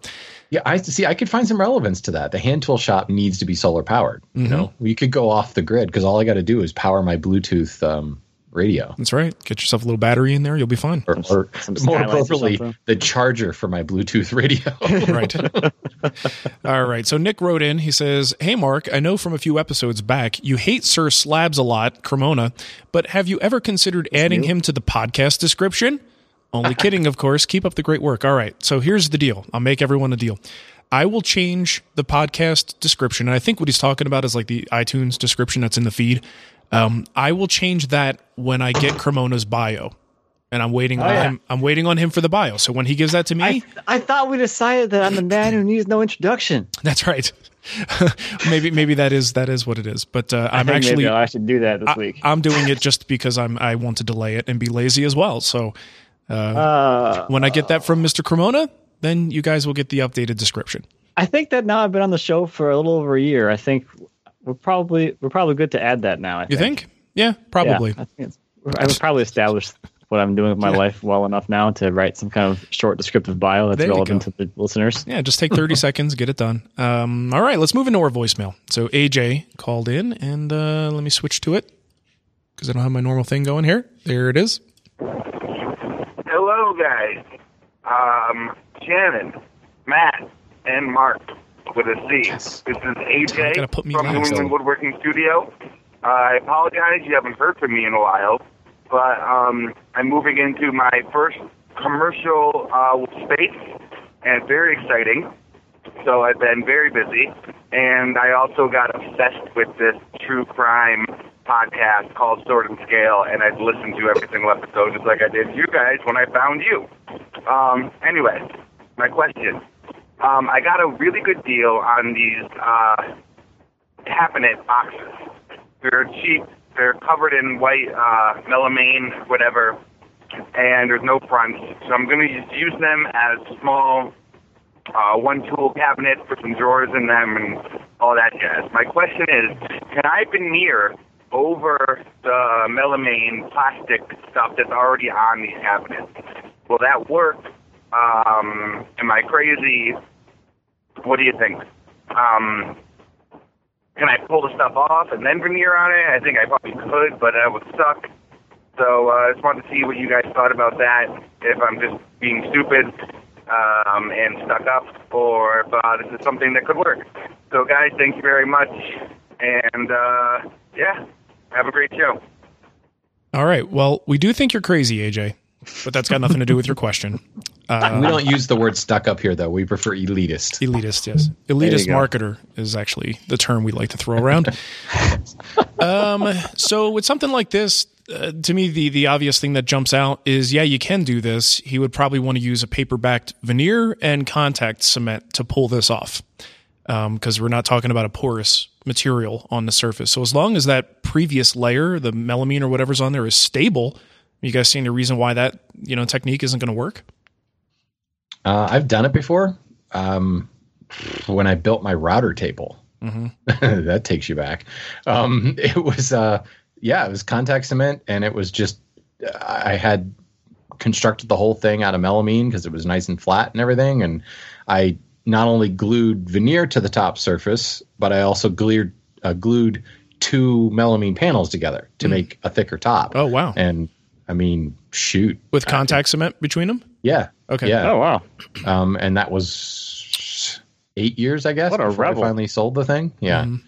Yeah, I see. I could find some relevance to that. The hand tool shop needs to be solar powered. You Mm-hmm. know, we could go off the grid because all I got to do is power my Bluetooth um, radio, That's right. Get yourself a little battery in there. You'll be fine. or, or more appropriately, the charger for my Bluetooth radio. right. All right. So Nick wrote in. He says, "Hey Mark, I know from a few episodes back you hate Sir Slabs a lot, Cremona, but have you ever considered adding him to the podcast description?" Only kidding, of course. Keep up the great work. All right. So here's the deal. I'll make everyone a deal. I will change the podcast description. And I think what he's talking about is like the iTunes description that's in the feed. Um, I will change that when I get Cremona's bio. And I'm waiting on yeah. him. I'm waiting on him for the bio. So when he gives that to me, I, I thought we decided that I'm the man who needs no introduction. that's right. maybe maybe that is that is what it is. But uh, I'm actually maybe I should do that this I, week. I'm doing it just because I'm I want to delay it and be lazy as well. So uh, when I get that from Mr. Cremona, then you guys will get the updated description. I think that now I've been on the show for a little over a year. I think we're probably we're probably good to add that now. I You think? Yeah, Yeah, probably. I think I've probably established what I'm doing with my life well enough now to write some kind of short descriptive bio that's There relevant to the listeners. Yeah, just take 30 seconds, get it done. Um, all right, let's move into our voicemail. So AJ called in, and uh, let me switch to it because I don't have my normal thing going here. There it is. Hello, guys. Um, Shannon, Matt, and Mark with a C. Yes. This is AJ from New. England Woodworking Studio. Uh, I apologize you haven't heard from me in a while, but um, I'm moving into my first commercial uh, space, and very exciting. So I've been very busy, and I also got obsessed with this true crime podcast called Sword and Scale, and I've listened to every single episode just like I did you guys when I found you. Um, anyway, my question. Um, I got a really good deal on these uh, cabinet boxes. They're cheap. They're covered in white uh, melamine, whatever, and there's no fronts. So I'm going to use them as small uh, one tool cabinet, put some drawers in them, and all that jazz. My question is, can I veneer over the melamine plastic stuff that's already on these cabinets? Will that work? Um, am I crazy? What do you think? Um, can I pull the stuff off and then veneer on it? I think I probably could, but I would suck. So uh, I just wanted to see what you guys thought about that. If I'm just being stupid um, and stuck up, or if uh, this is something that could work. So, guys, thank you very much, and uh, yeah, have a great show. All right. Well, we do think you're crazy, AJ, but that's got nothing to do with your question. Uh, we don't use the word stuck up here, though. We prefer elitist. Elitist, yes. Elitist marketer is actually the term we like to throw around. um, so with something like this, uh, to me, the the obvious thing that jumps out is, yeah, you can do this. He would probably want to use a paper backed veneer and contact cement to pull this off, because we're not talking about a porous material on the surface. So as long as that previous layer, the melamine or whatever's on there, is stable, you guys see any reason why that you know technique isn't going to work? Uh, I've done it before. Um, when I built my router table, that takes you back. Um, it was, uh, yeah, it was contact cement, and it was just I had constructed the whole thing out of melamine because it was nice and flat and everything, and I not only glued veneer to the top surface, but I also glued uh, glued two melamine panels together to make a thicker top. Oh wow! And I mean, shoot, With contact cement between them. Yeah, Okay. yeah. Oh wow! Um, and that was eight years, I guess. What a before rebel. I finally sold the thing. Yeah. Mhm.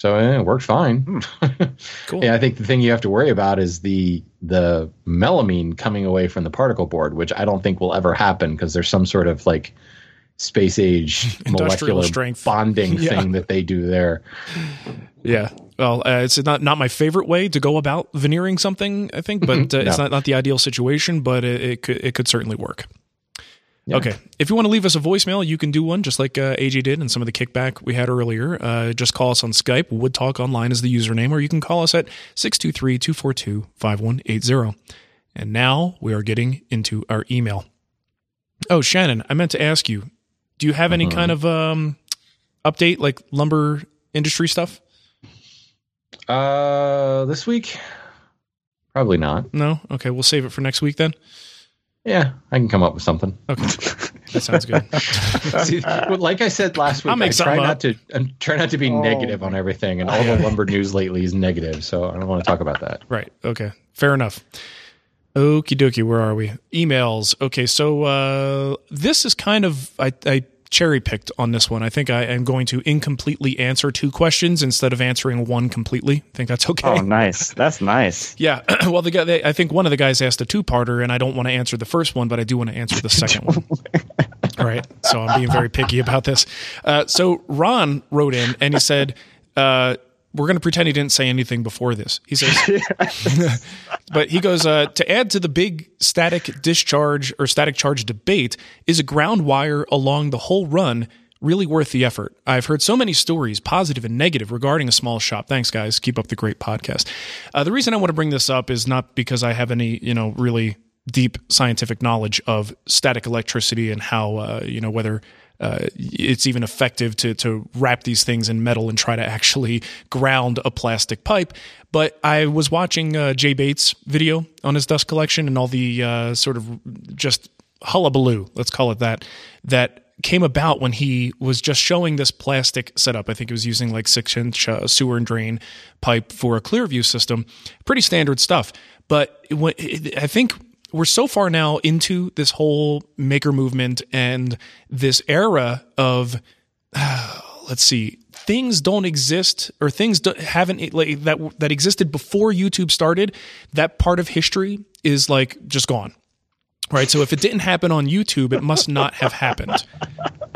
So eh, it worked fine. Cool. yeah, I think the thing you have to worry about is the the melamine coming away from the particle board, which I don't think will ever happen because there's some sort of like space age molecular strength. bonding Yeah. thing that they do there. Yeah. Well, uh, it's not not my favorite way to go about veneering something. I think, but uh, it's not not the ideal situation. But it, it could it could certainly work. Yeah. Okay. If you want to leave us a voicemail, you can do one just like uh, AJ did and some of the kickback we had earlier. Uh, just call us on Skype. Wood Talk Online is the username, or you can call us at 623 242 5180. And now we are getting into our email. Oh, Shannon, I meant to ask you do you have any Mhm. kind of um, update, like lumber industry stuff? Uh, this week, probably not. No? Okay, we'll save it for next week then. Yeah, I can come up with something. Okay. That sounds good. See, well, like I said last week, I'll make I try not up. to I try not to be Oh negative on everything, and all the lumber news lately is negative. So I don't want to talk about that. right. Okay. Fair enough. Okie dokie. Where are we? Emails. Okay. So uh, this is kind of, I, I cherry picked on this one. I think I am going to incompletely answer two questions instead of answering one completely. I think that's okay. Oh, nice. That's nice. Yeah. well, the guy, they, I think one of the guys asked a two-parter, and I don't want to answer the first one, but I do want to answer the second one. All right. So I'm being very picky about this. Uh, so Ron wrote in and he said, uh, "We're going to pretend he didn't say anything before this." He says, but he goes uh, to add to the big static discharge or static charge debate is a ground wire along the whole run really worth the effort. I've heard so many stories, positive and negative, regarding a small shop. Thanks, guys. Keep up the great podcast. Uh, the reason I want to bring this up is not because I have any, you know, really deep scientific knowledge of static electricity and how, uh, you know, whether uh, it's even effective to to wrap these things in metal and try to actually ground a plastic pipe. But I was watching uh, Jay Bates' video on his dust collection and all the uh, sort of just hullabaloo, let's call it that, that came about when he was just showing this plastic setup. I think he was using like six inch uh, sewer and drain pipe for a ClearVue system. Pretty standard stuff. But I think we're so far now into this whole maker movement and this era of uh, let's see things don't exist or things haven't like that that existed before YouTube started that part of history is like just gone right so if it didn't happen on YouTube it must not have happened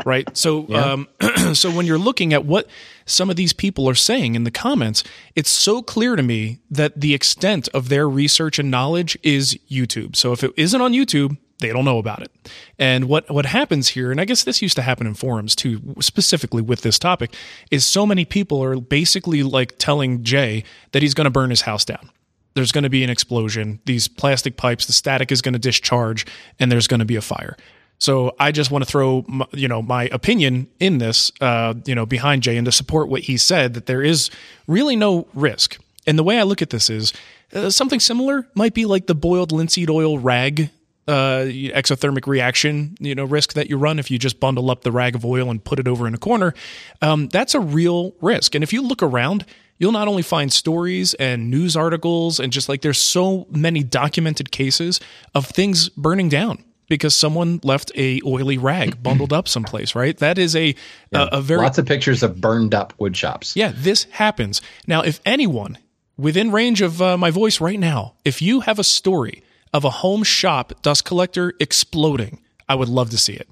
right so yeah. um, so when you're looking at what some of these people are saying in the comments, it's so clear to me that the extent of their research and knowledge is YouTube. So if it isn't on YouTube, they don't know about it. And what what happens here, and I guess this used to happen in forums too, specifically with this topic, is so many people are basically like telling Jay that he's going to burn his house down. There's going to be an explosion. These plastic pipes, the static is going to discharge, and there's going to be a fire. So I just want to throw, you know, my opinion in this, uh, you know, behind Jay and to support what he said that there is really no risk. And the way I look at this is uh, something similar might be like the boiled linseed oil rag uh, exothermic reaction, you know, risk that you run if you just bundle up the rag of oil and put it over in a corner. Um, that's a real risk. And if you look around, you'll not only find stories and news articles and just like there's so many documented cases of things burning down because someone left a oily rag bundled up someplace, right? That is a, yeah. a, a very lots of pictures of burned up wood shops. Yeah, this happens. Now, if anyone within range of uh, my voice right now, if you have a story of a home shop dust collector exploding, I would love to see it.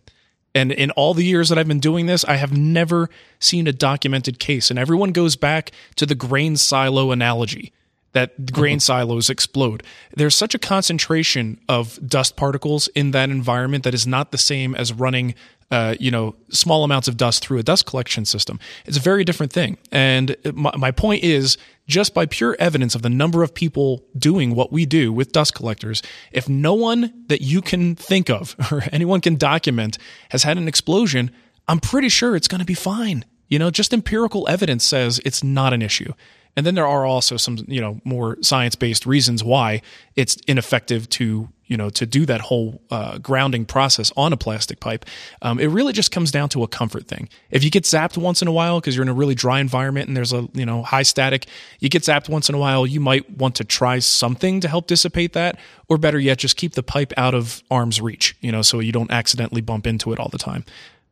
And in all the years that I've been doing this, I have never seen a documented case. And everyone goes back to the grain silo analogy that grain mm-hmm. silos explode. There's such a concentration of dust particles in that environment that is not the same as running, uh, you know, small amounts of dust through a dust collection system. It's a very different thing. And my, my point is, just by pure evidence of the number of people doing what we do with dust collectors, if no one that you can think of or anyone can document has had an explosion, I'm pretty sure it's going to be fine. You know, just empirical evidence says it's not an issue. And then there are also some, you know, more science based reasons why it's ineffective to, you know, to do that whole uh, grounding process on a plastic pipe. Um, it really just comes down to a comfort thing. If you get zapped once in a while because you're in a really dry environment and there's a, you know, high static, you get zapped once in a while, you might want to try something to help dissipate that. Or better yet, just keep the pipe out of arm's reach, you know, so you don't accidentally bump into it all the time.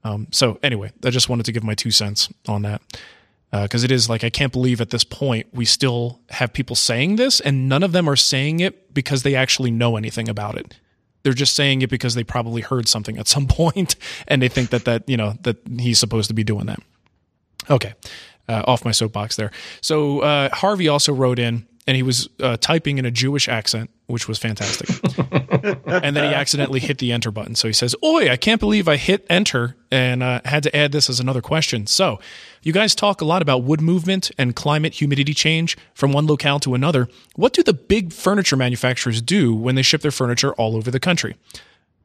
Um, so anyway, I just wanted to give my two cents on that because uh, it is like I can't believe at this point we still have people saying this, and none of them are saying it because they actually know anything about it. They're just saying it because they probably heard something at some point, and they think that that you know that he's supposed to be doing that. Okay, uh, off my soapbox there. So uh, Harvey also wrote in and he was uh, typing in a Jewish accent, which was fantastic. and then he accidentally hit the enter button. So he says, Oi, I can't believe I hit enter and uh, had to add this as another question. So, you guys talk a lot about wood movement and climate humidity change from one locale to another. What do the big furniture manufacturers do when they ship their furniture all over the country?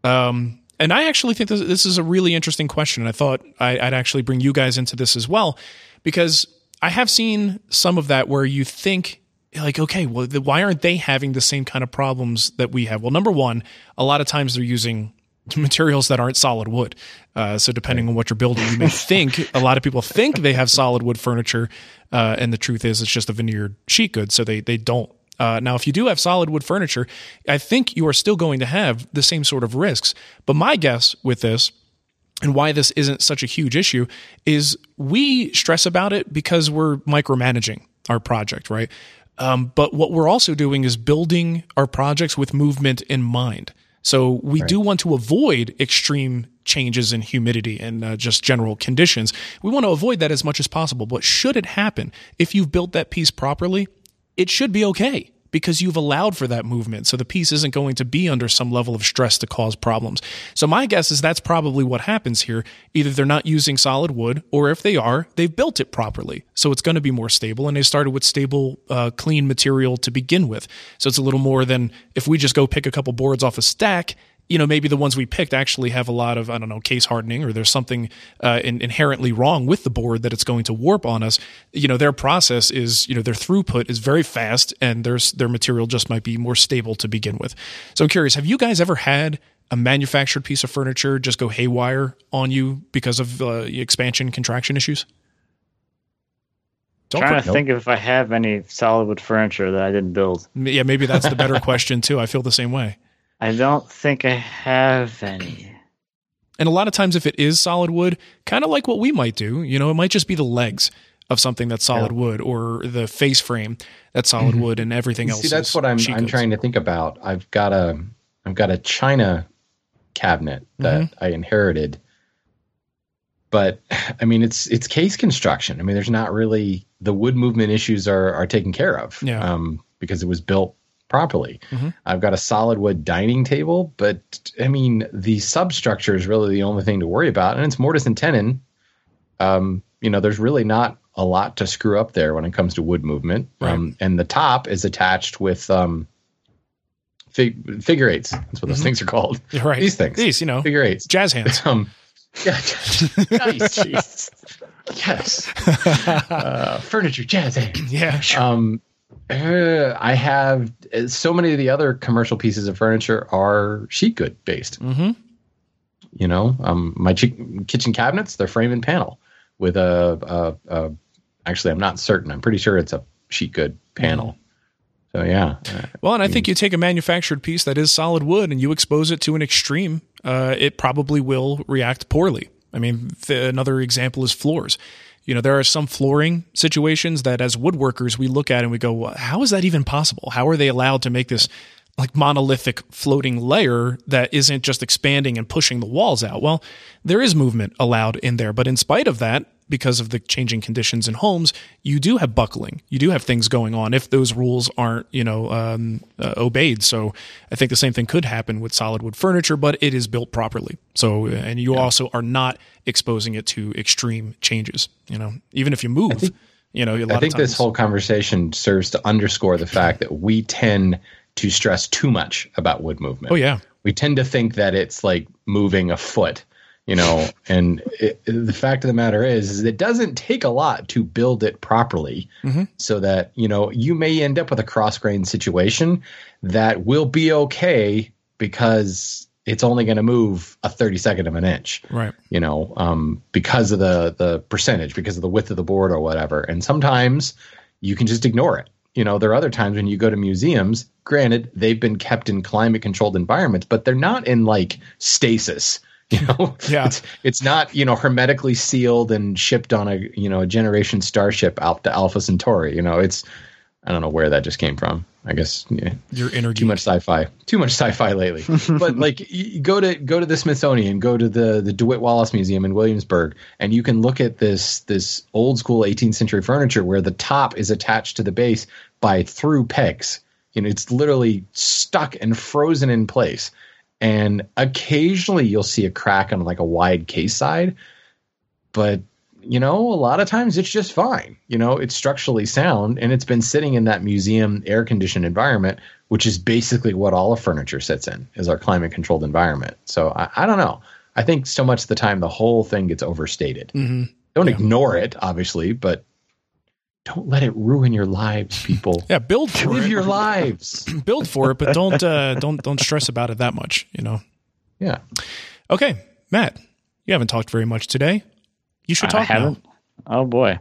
Um, and I actually think this, this, is a really interesting question. And I thought I, I'd actually bring you guys into this as well, because I have seen some of that where you think like, okay, well, why aren't they having the same kind of problems that we have? Well, number one, a lot of times they're using materials that aren't solid wood. Uh, so depending on what you're building, you may think a lot of people think they have solid wood furniture, uh, and the truth is it's just a veneered sheet good. So they they don't. Uh, now, if you do have solid wood furniture, I think you are still going to have the same sort of risks. But my guess with this and why this isn't such a huge issue is we stress about it because we're micromanaging our project, right? Um, but what we're also doing is building our projects with movement in mind. So we right. do want to avoid extreme changes in humidity and uh, just general conditions. We want to avoid that as much as possible. But should it happen, if you've built that piece properly, it should be okay because you've allowed for that movement. So the piece isn't going to be under some level of stress to cause problems. So my guess is that's probably what happens here. Either they're not using solid wood, or if they are, they've built it properly. So it's going to be more stable. And they started with stable, uh, clean material to begin with. So it's a little more than if we just go pick a couple boards off a stack you know, maybe the ones we picked actually have a lot of, I don't know, case hardening or there's something uh, in, inherently wrong with the board that it's going to warp on us. You know, their process is, you know, their throughput is very fast and there's, their material just might be more stable to begin with. So I'm curious, have you guys ever had a manufactured piece of furniture just go haywire on you because of uh, expansion contraction issues? Don't trying to nope. think if I have any solid wood furniture that I didn't build. Yeah, maybe that's the better question too. I feel the same way. I don't think I have any. And a lot of times, if it is solid wood, kind of like what we might do, you know, it might just be the legs of something that's solid yeah. wood or the face frame that's solid mm-hmm. wood and everything else. See, that's what I'm I'm trying to think about. I've got a I've got a china cabinet that mm-hmm. I inherited. But I mean it's it's case construction. I mean there's not really the wood movement issues are are taken care of. Yeah. Um, because it was built properly. Mm-hmm. I've got a solid wood dining table, but I mean, the substructure is really the only thing to worry about, and it's mortise and tenon. Um, you know, there's really not a lot to screw up there when it comes to wood movement. Right. Um, and the top is attached with um, fig- figure eights. That's what those mm-hmm. things are called. Right. These things. These, you know, figure eights. Jazz hands. Um, yeah. nice. yes. Uh, furniture, jazz hands. Yeah. Sure. Um, uh, I have so many of the other commercial pieces of furniture are sheet good based. Mm-hmm. You know, um, my ch- kitchen cabinets they're frame and panel with a, a, a, Actually, I'm not certain. I'm pretty sure it's a sheet good panel. Mm-hmm. So yeah. Well, and I think you take a manufactured piece that is solid wood and you expose it to an extreme, uh, it probably will react poorly. I mean, th- another example is floors you know, there are some flooring situations that as woodworkers we look at and we go, how is that even possible? How are they allowed to make this like monolithic floating layer that isn't just expanding and pushing the walls out? Well, there is movement allowed in there, but in spite of that, because of the changing conditions in homes, you do have buckling. You do have things going on if those rules aren't, you know, um, uh, obeyed. So I think the same thing could happen with solid wood furniture, but it is built properly. So and you yeah. also are not exposing it to extreme changes. You know, even if you move, think, you know, I think this whole conversation serves to underscore the fact that we tend to stress too much about wood movement. Oh yeah, we tend to think that it's like moving a foot you know and it, the fact of the matter is, is it doesn't take a lot to build it properly mm-hmm. so that you know you may end up with a cross grain situation that will be okay because it's only going to move a 32nd of an inch right. you know um, because of the the percentage because of the width of the board or whatever. And sometimes you can just ignore it. You know there are other times when you go to museums granted they've been kept in climate controlled environments but they're not in like stasis you know, yeah, it's, it's, not you know hermetically sealed and shipped on a you know a generation starship out to Alpha Centauri. You know, it's I don't know where that just came from. I guess yeah, your energy too much sci-fi, too much sci-fi lately. but like, go to go to the Smithsonian, go to the the DeWitt Wallace Museum in Williamsburg, and you can look at this this old school 18th century furniture where the top is attached to the base by through pegs. You know, it's literally stuck and frozen in place and occasionally you'll see a crack on like a wide case side but you know a lot of times it's just fine you know it's structurally sound and it's been sitting in that museum air conditioned environment which is basically what all of furniture sits in is our climate controlled environment so I, I, don't know i think so much of the time the whole thing gets overstated mm-hmm. don't yeah. ignore it obviously but don't let it ruin your lives, people. yeah, build for Live it. your lives. build for it, but don't uh, don't don't stress about it that much. You know. Yeah. Okay, Matt, you haven't talked very much today. You should talk I haven't. Now. Oh boy.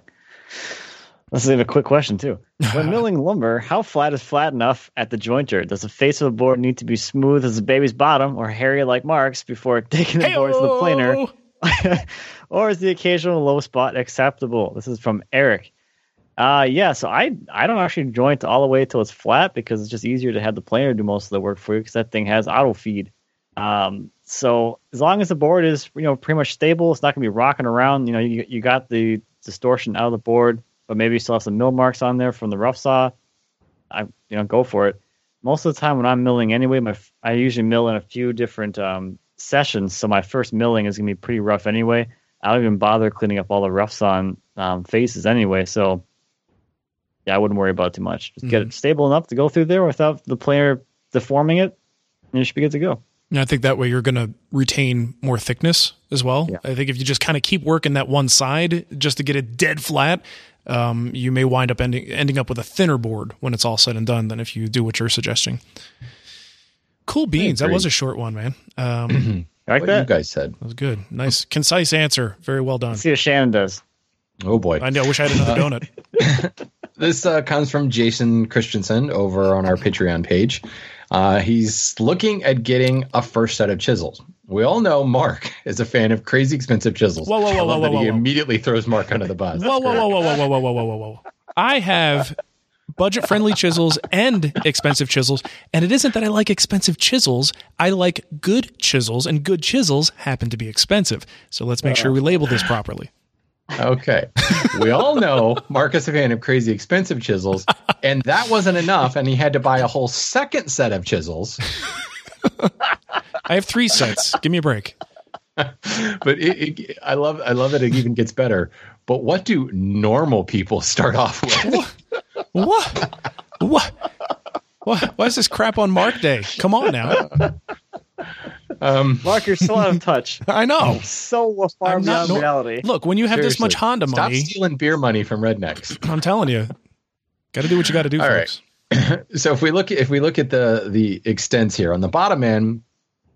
Let's leave a quick question too. When milling lumber, how flat is flat enough at the jointer? Does the face of a board need to be smooth as a baby's bottom or hairy like Mark's before taking the Hey-o! board to the planer? or is the occasional low spot acceptable? This is from Eric. Uh yeah, so I I don't actually joint all the way till it's flat because it's just easier to have the planer do most of the work for you because that thing has auto feed. Um, so as long as the board is you know pretty much stable, it's not gonna be rocking around. You know, you you got the distortion out of the board, but maybe you still have some mill marks on there from the rough saw. I you know, go for it. Most of the time when I'm milling anyway, my I usually mill in a few different um, sessions, so my first milling is gonna be pretty rough anyway. I don't even bother cleaning up all the roughs on um, faces anyway, so yeah, I wouldn't worry about it too much. Just get it stable enough to go through there without the player deforming it, and you should be good to go. And I think that way you're going to retain more thickness as well. Yeah. I think if you just kind of keep working that one side just to get it dead flat, um, you may wind up ending ending up with a thinner board when it's all said and done than if you do what you're suggesting. Cool beans. That was a short one, man. Um, You like what that? you guys said. that was good. Nice, concise answer. Very well done. Let's see what Shannon does. Oh boy. I know. I wish I had another donut. This uh, comes from Jason Christensen over on our Patreon page. Uh, he's looking at getting a first set of chisels. We all know Mark is a fan of crazy expensive chisels. Whoa, whoa, whoa, whoa, that whoa, he whoa. immediately throws Mark under the bus. Whoa, whoa, whoa, whoa, whoa, whoa, whoa, whoa, whoa, whoa, whoa. I have budget friendly chisels and expensive chisels. And it isn't that I like expensive chisels. I like good chisels, and good chisels happen to be expensive. So let's make sure we label this properly. Okay. We all know Marcus is a fan of crazy expensive chisels, and that wasn't enough, and he had to buy a whole second set of chisels. I have three sets. Give me a break. But it, it, I love I love that it even gets better. But what do normal people start off with? What? What? What? Why is this crap on Mark Day? Come on now. Um, Mark, you're still out of touch. I know. So far I'm beyond nor- reality. Look, when you have this much Honda money, stop money, stealing beer money from rednecks. I'm telling you, got to do what you got to do, All right. folks. so if we look if we look at the the extents here on the bottom end,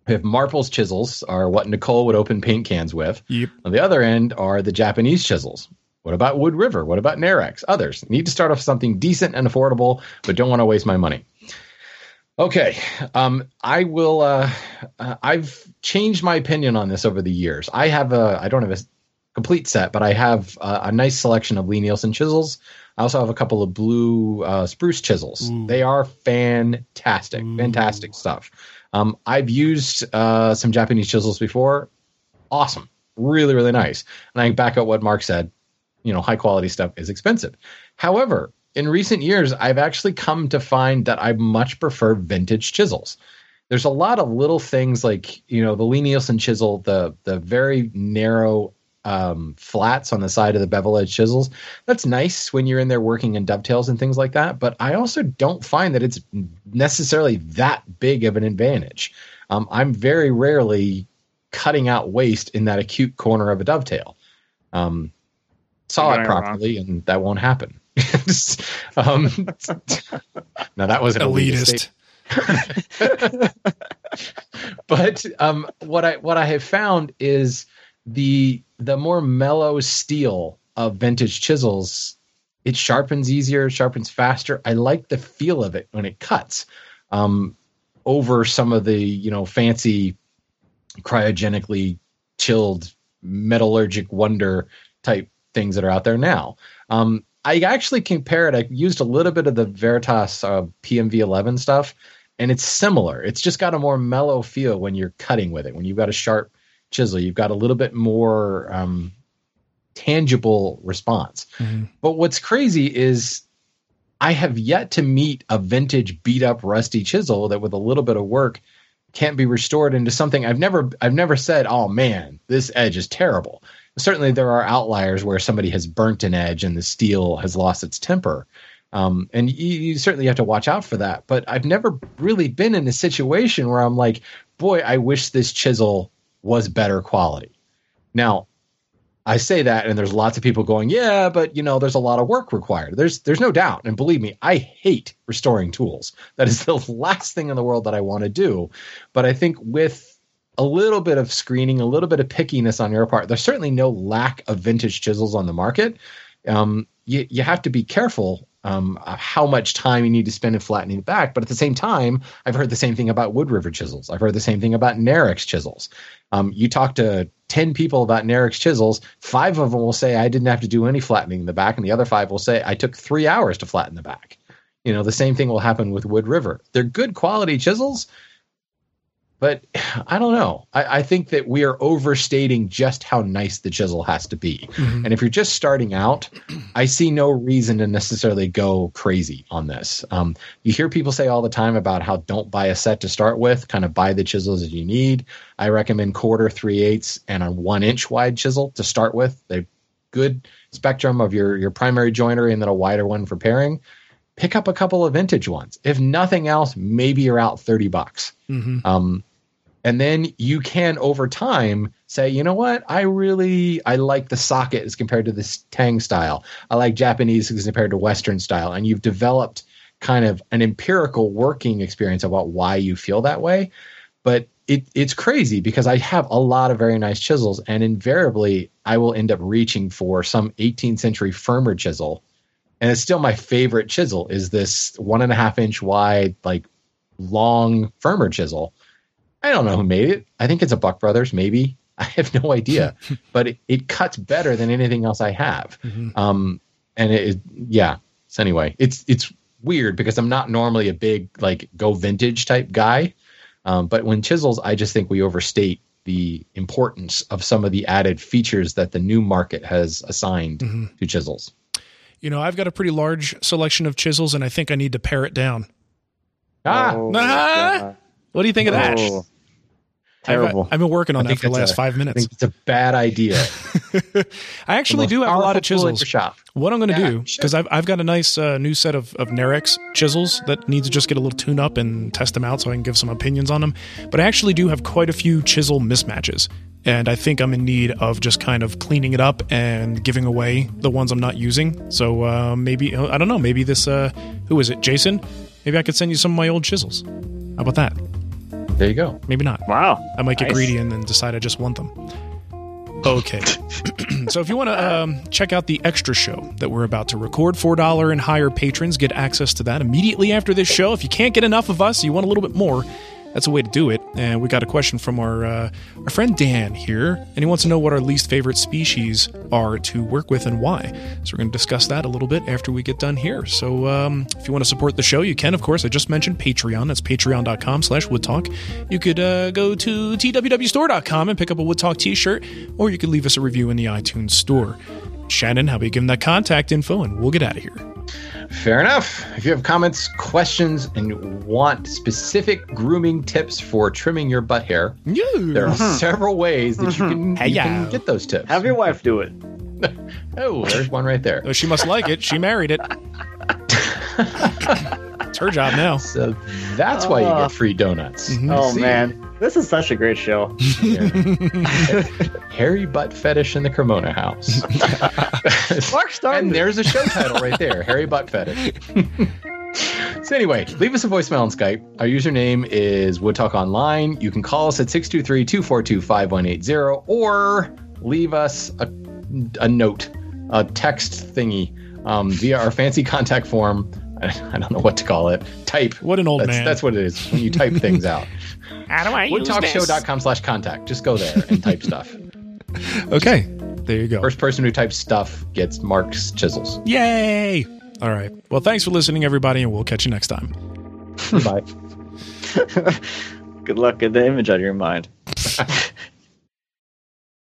we have Marples chisels are what Nicole would open paint cans with. Yep. On the other end are the Japanese chisels. What about Wood River? What about Narex? Others need to start off something decent and affordable, but don't want to waste my money. Okay, um, I will. Uh, uh, I've changed my opinion on this over the years. I have a. I don't have a complete set, but I have a, a nice selection of Lie-Nielsen chisels. I also have a couple of blue uh, spruce chisels. Ooh. They are fantastic, fantastic stuff. Um, I've used uh, some Japanese chisels before. Awesome, really, really nice. And I back up what Mark said. You know, high quality stuff is expensive. However, in recent years, I've actually come to find that I much prefer vintage chisels. There's a lot of little things like you know the Lie-Nielsen chisel, the the very narrow um, flats on the side of the bevel edge chisels. That's nice when you're in there working in dovetails and things like that. But I also don't find that it's necessarily that big of an advantage. Um, I'm very rarely cutting out waste in that acute corner of a dovetail. Um, saw it it wrong. properly, and that won't happen. um, now that was an elitist. Elitist. but um, what I what I have found is the the more mellow steel of vintage chisels. It sharpens easier, sharpens faster. I like the feel of it when it cuts. Um, over some of the you know fancy cryogenically chilled metallurgic wonder type things that are out there now. Um, I actually compared. I used a little bit of the Veritas uh, PMV11 stuff, and it's similar. It's just got a more mellow feel when you're cutting with it. When you've got a sharp chisel, you've got a little bit more um, tangible response. Mhm. But what's crazy is I have yet to meet a vintage beat up rusty chisel that with a little bit of work can't be restored into something I've never I've never said, "Oh man, this edge is terrible." Certainly there are outliers where somebody has burnt an edge and the steel has lost its temper. Um, and you, you certainly have to watch out for that. But I've never really been in a situation where I'm like, boy, I wish this chisel was better quality. Now, I say that, and there's lots of people going, yeah, but you know, there's a lot of work required. There's there's no doubt, and believe me, I hate restoring tools. That is the last thing in the world that I want to do. But I think with a little bit of screening, a little bit of pickiness on your part, there's certainly no lack of vintage chisels on the market. Um, you you have to be careful um, how much time you need to spend in flattening it back. But at the same time, I've heard the same thing about Wood River chisels. I've heard the same thing about Narex chisels. Um, you talk to 10 people about Narex chisels, five of them will say, I didn't have to do any flattening in the back. And the other five will say, I took three hours to flatten the back. You know, the same thing will happen with Wood River. They're good quality chisels, but I don't know. I, I think that we are overstating just how nice the chisel has to be. And if you're just starting out, I see no reason to necessarily go crazy on this. Um, you hear people say all the time about how don't buy a set to start with, kind of buy the chisels that you need. I recommend quarter, three eighths, and a one inch wide chisel to start with. They good spectrum of your your primary joinery and then a wider one for paring. Pick up a couple of vintage ones. If nothing else, maybe you're out thirty bucks. Um, and then you can over time say, you know what, I really I like the socket as compared to this Tang style. I like Japanese as compared to Western style, and you've developed kind of an empirical working experience about why you feel that way. But it, it's crazy because I have a lot of very nice chisels, and invariably I will end up reaching for some 18th century firmer chisel, and it's still my favorite chisel. Is this one and a half inch wide, like long firmer chisel? I don't know who made it. I think it's a Buck Brothers, maybe. I have no idea, but it, it cuts better than anything else I have. Um, and it, it, yeah. So anyway, it's it's weird because I'm not normally a big like go vintage type guy, um, but when chisels, I just think we overstate the importance of some of the added features that the new market has assigned to chisels. You know, I've got a pretty large selection of chisels, and I think I need to pare it down. Ah, Oh, Ah! What do you think of that? Oh, I've, terrible. I've been working on I that for the last a- five I minutes. think it's a bad idea. I actually do have a lot of powerful tool in chisels. shop. What I'm going to Yeah, do, because I've, I've got a nice uh, new set of, of Narex chisels that need to just get a little tune up and test them out so I can give some opinions on them. But I actually do have quite a few chisel mismatches. And I think I'm in need of just kind of cleaning it up and giving away the ones I'm not using. So uh, maybe, I don't know, maybe this, uh, who is it, Jason? Maybe I could send you some of my old chisels. How about that? There you go. Maybe not. Wow. I might get Nice. greedy and then decide I just want them. Okay. so if you want to um, check out the extra show that we're about to record, $4 and higher patrons get access to that immediately after this show. If you can't get enough of us, you want a little bit more, that's a way to do it. And we got a question from our uh, our friend Dan here, and he wants to know what our least favorite species are to work with and why. So we're going to discuss that a little bit after we get done here. So um, if you want to support the show, you can, of course. I just mentioned Patreon. That's patreon.com slash woodtalk. You could uh, go to twwstore.com and pick up a Woodtalk t-shirt, or you could leave us a review in the iTunes store. Shannon, how about you give them that contact info, and we'll get out of here. Fair enough. If you have comments, questions, and want specific grooming tips for trimming your butt hair, there are uh-huh. several ways that you can, uh-huh. you can Hey-ya. get those tips. Have your wife do it. oh, there's one right there. Oh, she must like it. She married it. it's her job now. So that's why you get uh-huh. free donuts. Mm-hmm. Oh See? man, this is such a great show. Yeah. Hairy butt fetish in the Cremona house. Mark started and there's a show title right there Hairy butt fetish. so, anyway, leave us a voicemail on Skype. Our username is Wood Talk Online. You can call us at 623 242 5180 or leave us a, a note, a text thingy um, via our fancy contact form. I don't know what to call it. Type. What an old that's, man. That's what it is when you type things out. How do I use this? Woodtalkshow.com slash contact. Just go there and type stuff. Okay, there you go. First person who types stuff gets Mark's chisels. Yay! All right. Well, thanks for listening, everybody, and we'll catch you next time. Bye. Good luck with the image out of your mind.